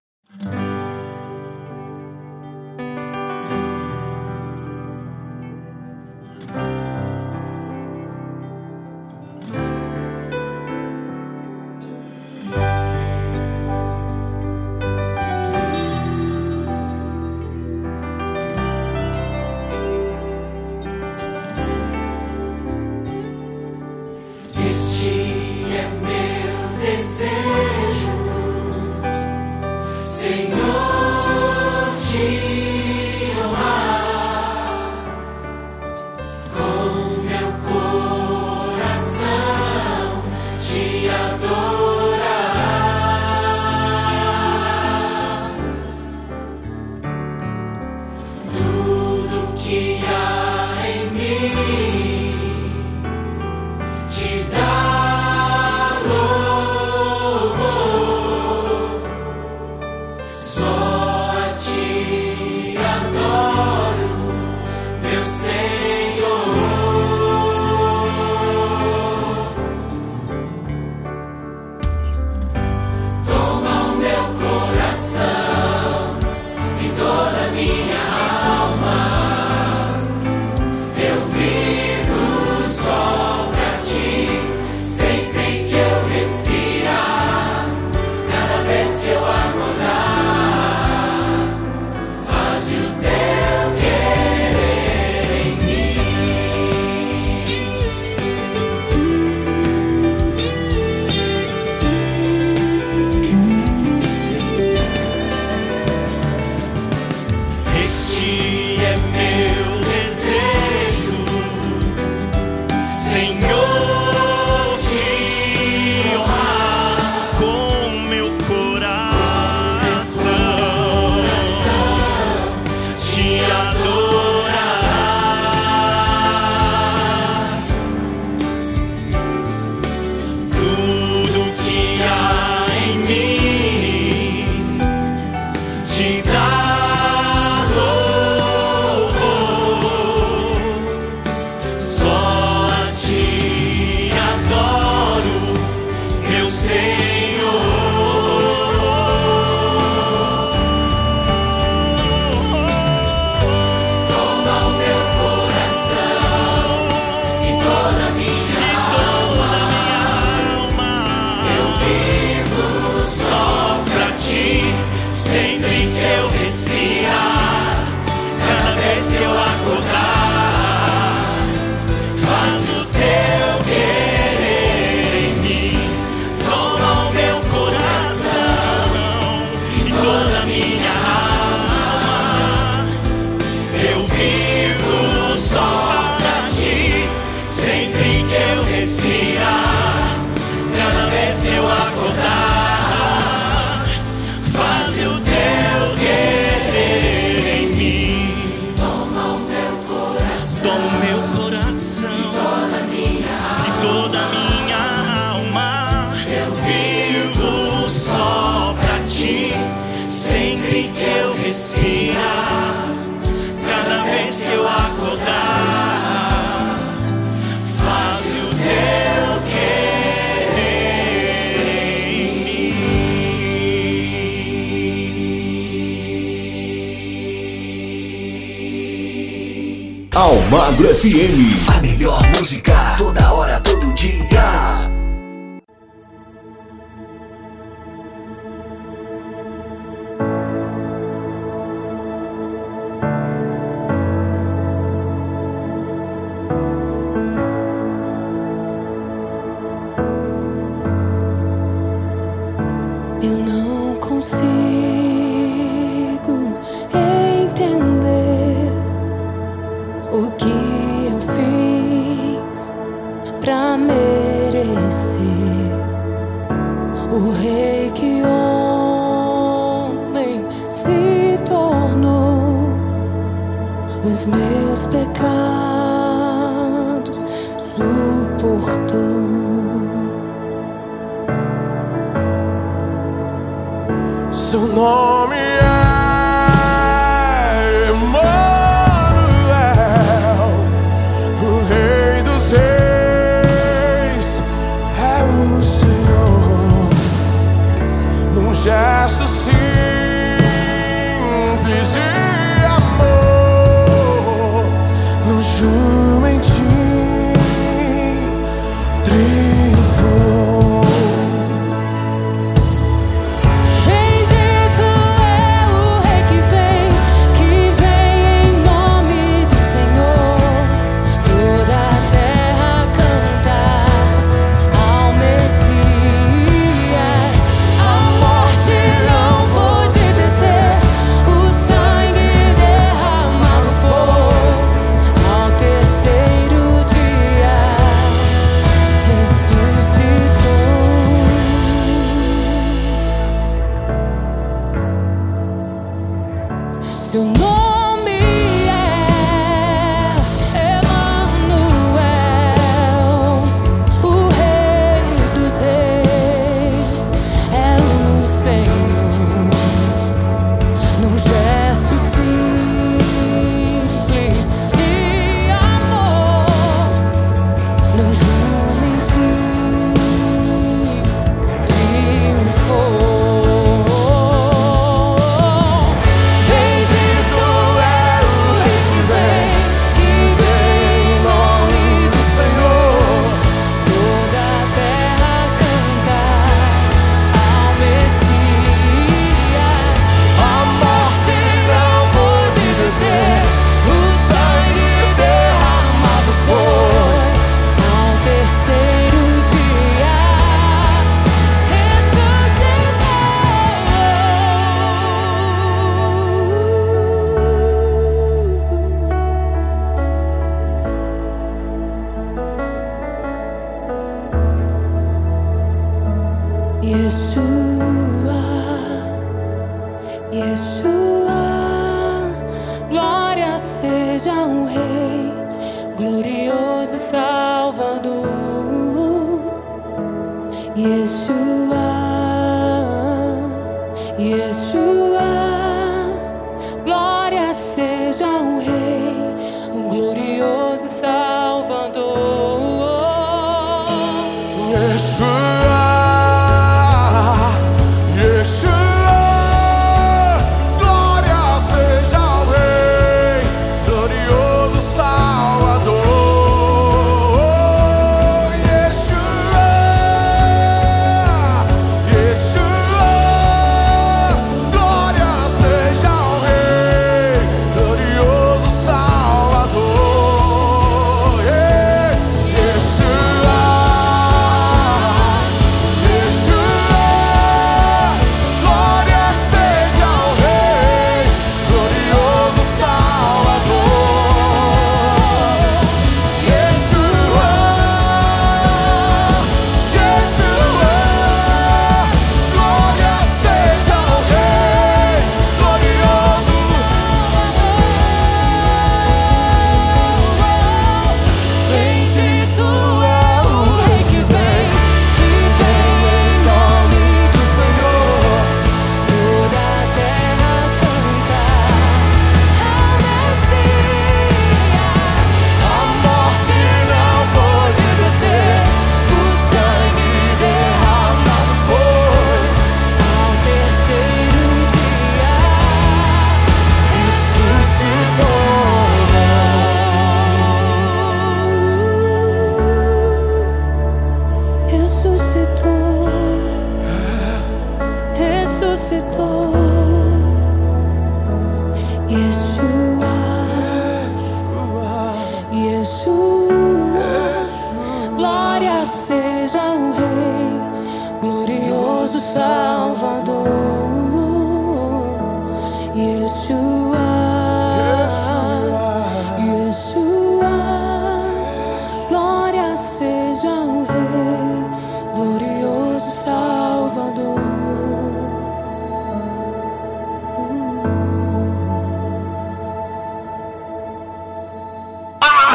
three.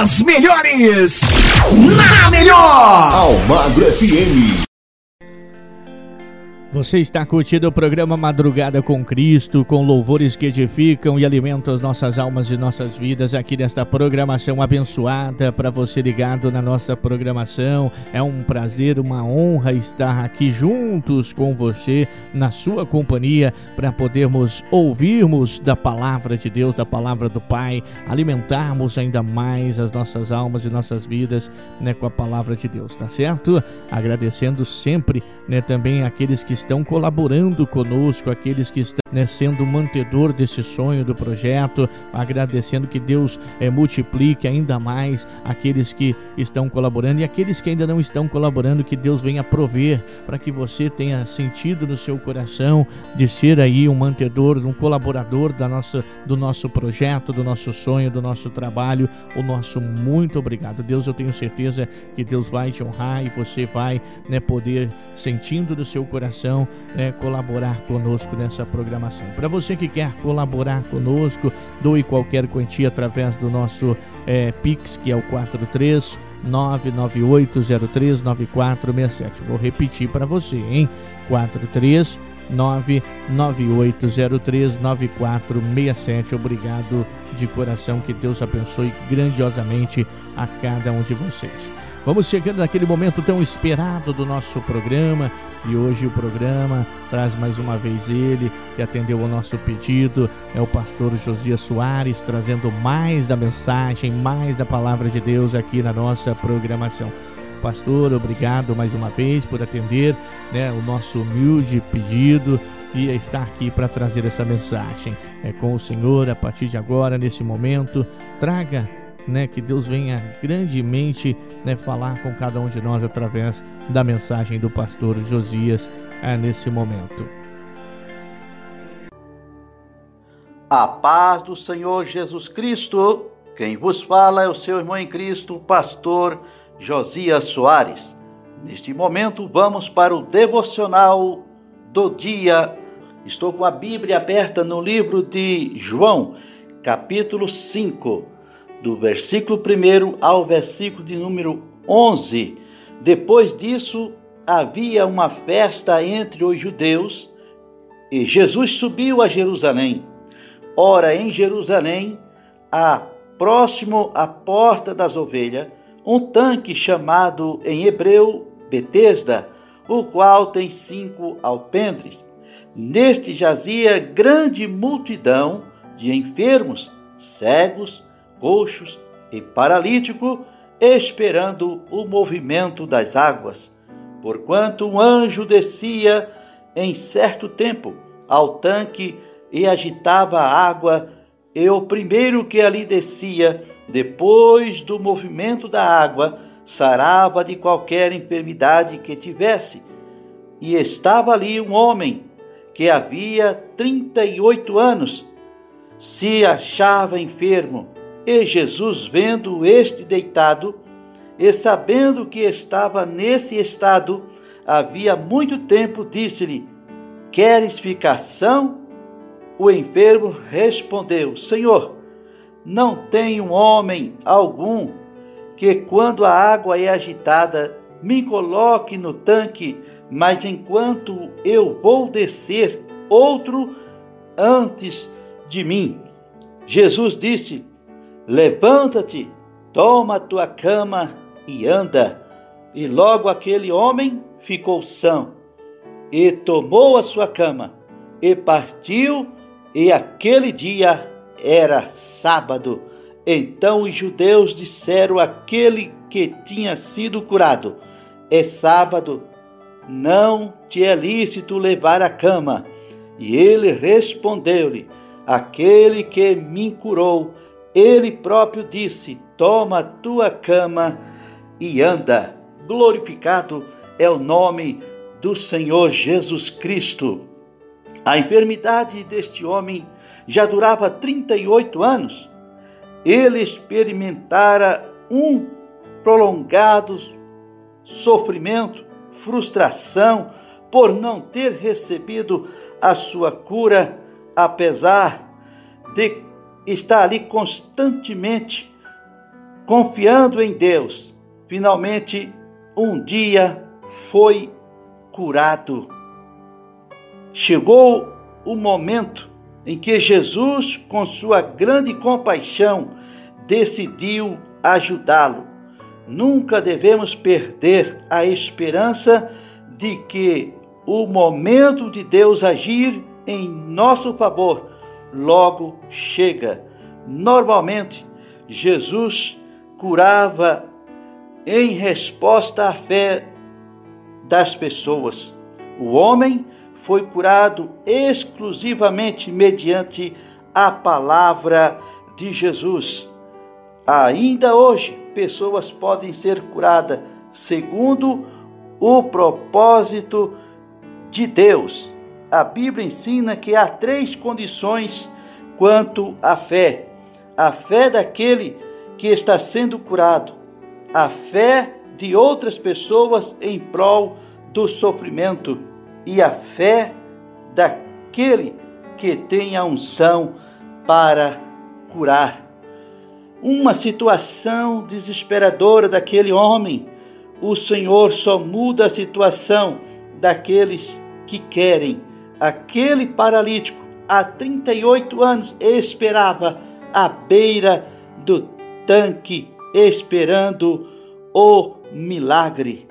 As melhores na melhor. Almagro FM. Você está curtindo o programa Madrugada com Cristo, com louvores que edificam e alimentam as nossas almas e nossas vidas aqui nesta programação abençoada para você ligado na nossa programação. É um prazer, uma honra estar aqui juntos com você, na sua companhia, para podermos ouvirmos da palavra de Deus, da palavra do Pai, alimentarmos ainda mais as nossas almas e nossas vidas né, com a palavra de Deus, tá certo? Agradecendo sempre né, também aqueles que estão colaborando conosco, aqueles que estão né, sendo mantedor desse sonho do projeto, agradecendo que Deus é, multiplique ainda mais aqueles que estão colaborando e aqueles que ainda não estão colaborando, que Deus venha prover para que você tenha sentido no seu coração de ser aí um mantedor, um colaborador da nossa, do nosso projeto, do nosso sonho, do nosso trabalho. O nosso muito obrigado. Deus, eu tenho certeza que Deus vai te honrar e você vai né, poder, sentindo no seu coraão, né, colaborar conosco nessa programação. Para você que quer colaborar conosco, doe qualquer quantia através do nosso é, Pix, que é o 43 998039467. Vou repetir para você, hein? 43 998039467. Obrigado de coração, que Deus abençoe grandiosamente a cada um de vocês. Vamos chegando naquele momento tão esperado do nosso programa e hoje o programa traz mais uma vez ele que atendeu ao nosso pedido, é o pastor Josias Soares trazendo mais da mensagem, mais da palavra de Deus aqui na nossa programação. Pastor, obrigado mais uma vez por atender né, o nosso humilde pedido e estar aqui para trazer essa mensagem. É com o Senhor a partir de agora, nesse momento, traga né, que Deus venha grandemente né, falar com cada um de nós através da mensagem do pastor Josias é, nesse momento. A paz do Senhor Jesus Cristo, quem vos fala é o seu irmão em Cristo, pastor Josias Soares. Neste momento, vamos para o devocional do dia. Estou com a Bíblia aberta no livro de João, capítulo 5 do versículo 1 ao versículo de número 11. Depois disso, havia uma festa entre os judeus e Jesus subiu a Jerusalém. Ora, em Jerusalém, há próximo à porta das ovelhas, um tanque chamado em hebreu Betesda, o qual tem cinco alpendres. Neste jazia grande multidão de enfermos, cegos, coxos e paralítico, esperando o movimento das águas. Porquanto um anjo descia em certo tempo ao tanque e agitava a água, e o primeiro que ali descia, depois do movimento da água, sarava de qualquer enfermidade que tivesse. E estava ali um homem que havia trinta e oito anos, se achava enfermo e Jesus, vendo este deitado, e sabendo que estava nesse estado, havia muito tempo, disse-lhe: Queres ficar são? O enfermo respondeu: Senhor, não tenho homem algum que, quando a água é agitada, me coloque no tanque, mas enquanto eu vou descer, outro antes de mim. Jesus disse: Levanta-te, toma a tua cama e anda. E logo aquele homem ficou são, e tomou a sua cama, e partiu, e aquele dia era sábado. Então os judeus disseram àquele que tinha sido curado: É sábado, não te é lícito levar a cama. E ele respondeu-lhe: Aquele que me curou ele próprio disse: Toma a tua cama e anda. Glorificado é o nome do Senhor Jesus Cristo. A enfermidade deste homem já durava 38 anos. Ele experimentara um prolongado sofrimento, frustração por não ter recebido a sua cura, apesar de estar ali constantemente confiando em Deus. Finalmente, um dia foi curado. Chegou o momento em que Jesus, com sua grande compaixão, decidiu ajudá-lo. Nunca devemos perder a esperança de que o momento de Deus agir em nosso favor logo chega. Normalmente, Jesus curava em resposta à fé das pessoas. O homem foi curado exclusivamente mediante a palavra de Jesus. Ainda hoje, pessoas podem ser curadas segundo o propósito de Deus. A Bíblia ensina que há três condições quanto à fé: a fé daquele que está sendo curado, a fé de outras pessoas em prol do sofrimento e a fé daquele que tem a unção para curar. Uma situação desesperadora daquele homem, o Senhor só muda a situação daqueles que querem. Aquele paralítico, há 38 anos, esperava à beira do tanque, esperando o milagre.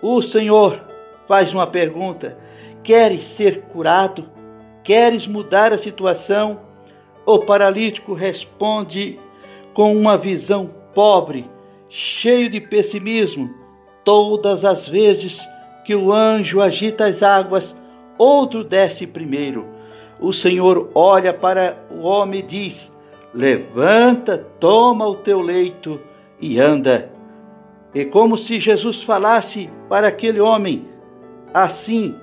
O Senhor faz uma pergunta: Queres ser curado? Queres mudar a situação? O paralítico responde com uma visão pobre, cheio de pessimismo. Todas as vezes que o anjo agita as águas, outro desce primeiro. O Senhor olha para o homem e diz: Levanta, toma o teu leito e anda. É como se Jesus falasse para aquele homem: Assim,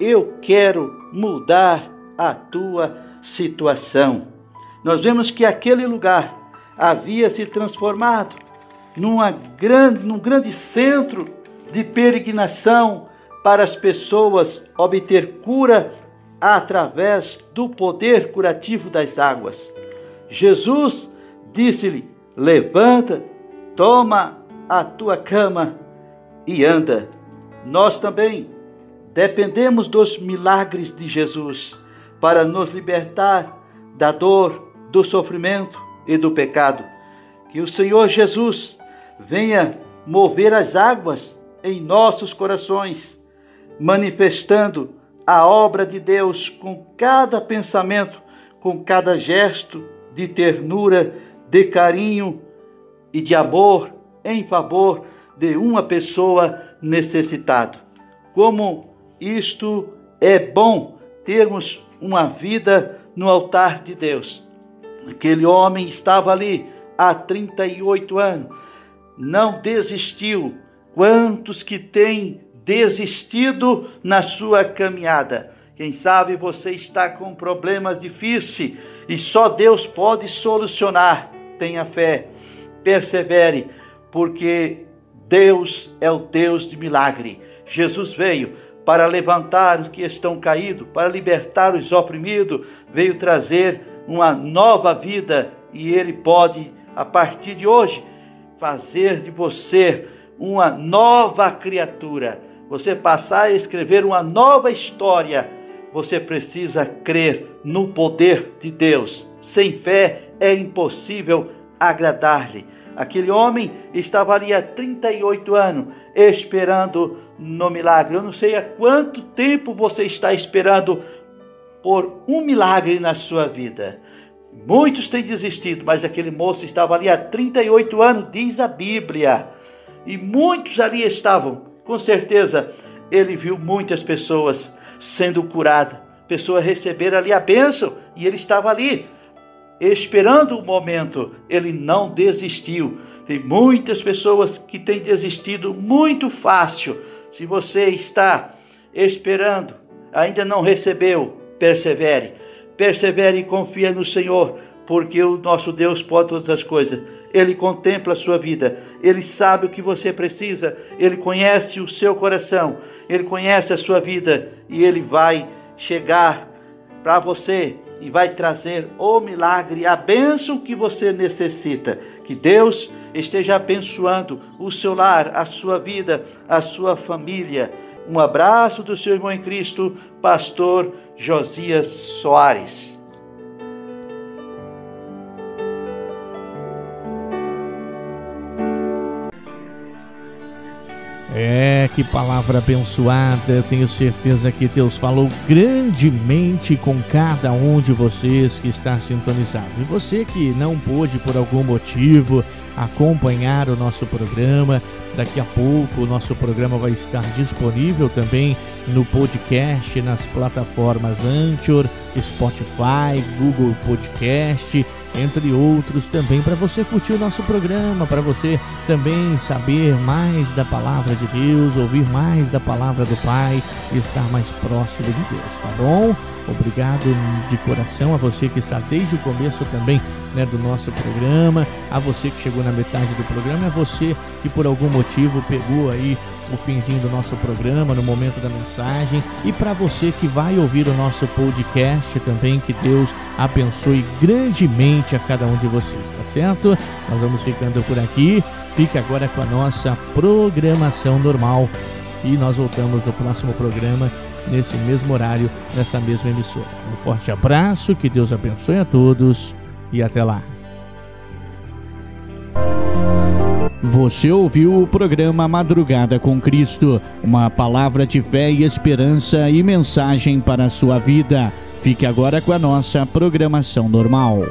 eu quero mudar a tua situação. Nós vemos que aquele lugar havia se transformado numa grande, num grande centro de peregrinação para as pessoas obter cura através do poder curativo das águas. Jesus disse-lhe: Levanta, toma a tua cama e anda. Nós também dependemos dos milagres de Jesus para nos libertar da dor, do sofrimento e do pecado. Que o Senhor Jesus venha mover as águas em nossos corações, manifestando a obra de Deus com cada pensamento, com cada gesto de ternura, de carinho e de amor em favor de uma pessoa necessitada. Como isto é bom termos uma vida no altar de Deus. Aquele homem estava ali há 38 anos, não desistiu. Quantos que têm desistido na sua caminhada? Quem sabe você está com problemas difíceis e só Deus pode solucionar. Tenha fé, persevere, porque Deus é o Deus de milagre. Jesus veio para levantar os que estão caídos, para libertar os oprimidos, veio trazer uma nova vida e Ele pode, a partir de hoje, fazer de você uma nova criatura. Você passar a escrever uma nova história. Você precisa crer no poder de Deus. Sem fé é impossível agradar-lhe. Aquele homem estava ali há 38 anos esperando no milagre. Eu não sei há quanto tempo você está esperando por um milagre na sua vida. Muitos têm desistido, mas aquele moço estava ali há 38 anos, diz a Bíblia. E muitos ali estavam. Com certeza, ele viu muitas pessoas sendo curadas, pessoas receberam ali a bênção, e ele estava ali esperando o momento, ele não desistiu. Tem muitas pessoas que têm desistido muito fácil. Se você está esperando, ainda não recebeu, persevere. Persevere e confia no Senhor, porque o nosso Deus pode todas as coisas. Ele contempla a sua vida, ele sabe o que você precisa, ele conhece o seu coração, ele conhece a sua vida e ele vai chegar para você e vai trazer o milagre, a bênção que você necessita. Que Deus esteja abençoando o seu lar, a sua vida, a sua família. Um abraço do seu irmão em Cristo, pastor Josias Soares. É, que palavra abençoada. Eu tenho certeza que Deus falou grandemente com cada um de vocês que está sintonizado. E você que não pôde por algum motivo acompanhar o nosso programa, daqui a pouco o nosso programa vai estar disponível também no podcast, nas plataformas Anchor, Spotify, Google Podcast entre outros também, para você curtir o nosso programa, para você também saber mais da palavra de Deus, ouvir mais da palavra do Pai e estar mais próximo de Deus, tá bom? Obrigado de coração a você que está desde o começo também né, do nosso programa, a você que chegou na metade do programa, a você que por algum motivo pegou aí o finzinho do nosso programa, no momento da mensagem, e para você que vai ouvir o nosso podcast também, que Deus abençoe grandemente a cada um de vocês, tá certo? Nós vamos ficando por aqui. Fique agora com a nossa programação normal e nós voltamos no próximo programa nesse mesmo horário, nessa mesma emissora. Um forte abraço, que Deus abençoe a todos e até lá. Você ouviu o programa Madrugada com Cristo, uma palavra de fé e esperança e mensagem para a sua vida. Fique agora com a nossa programação normal.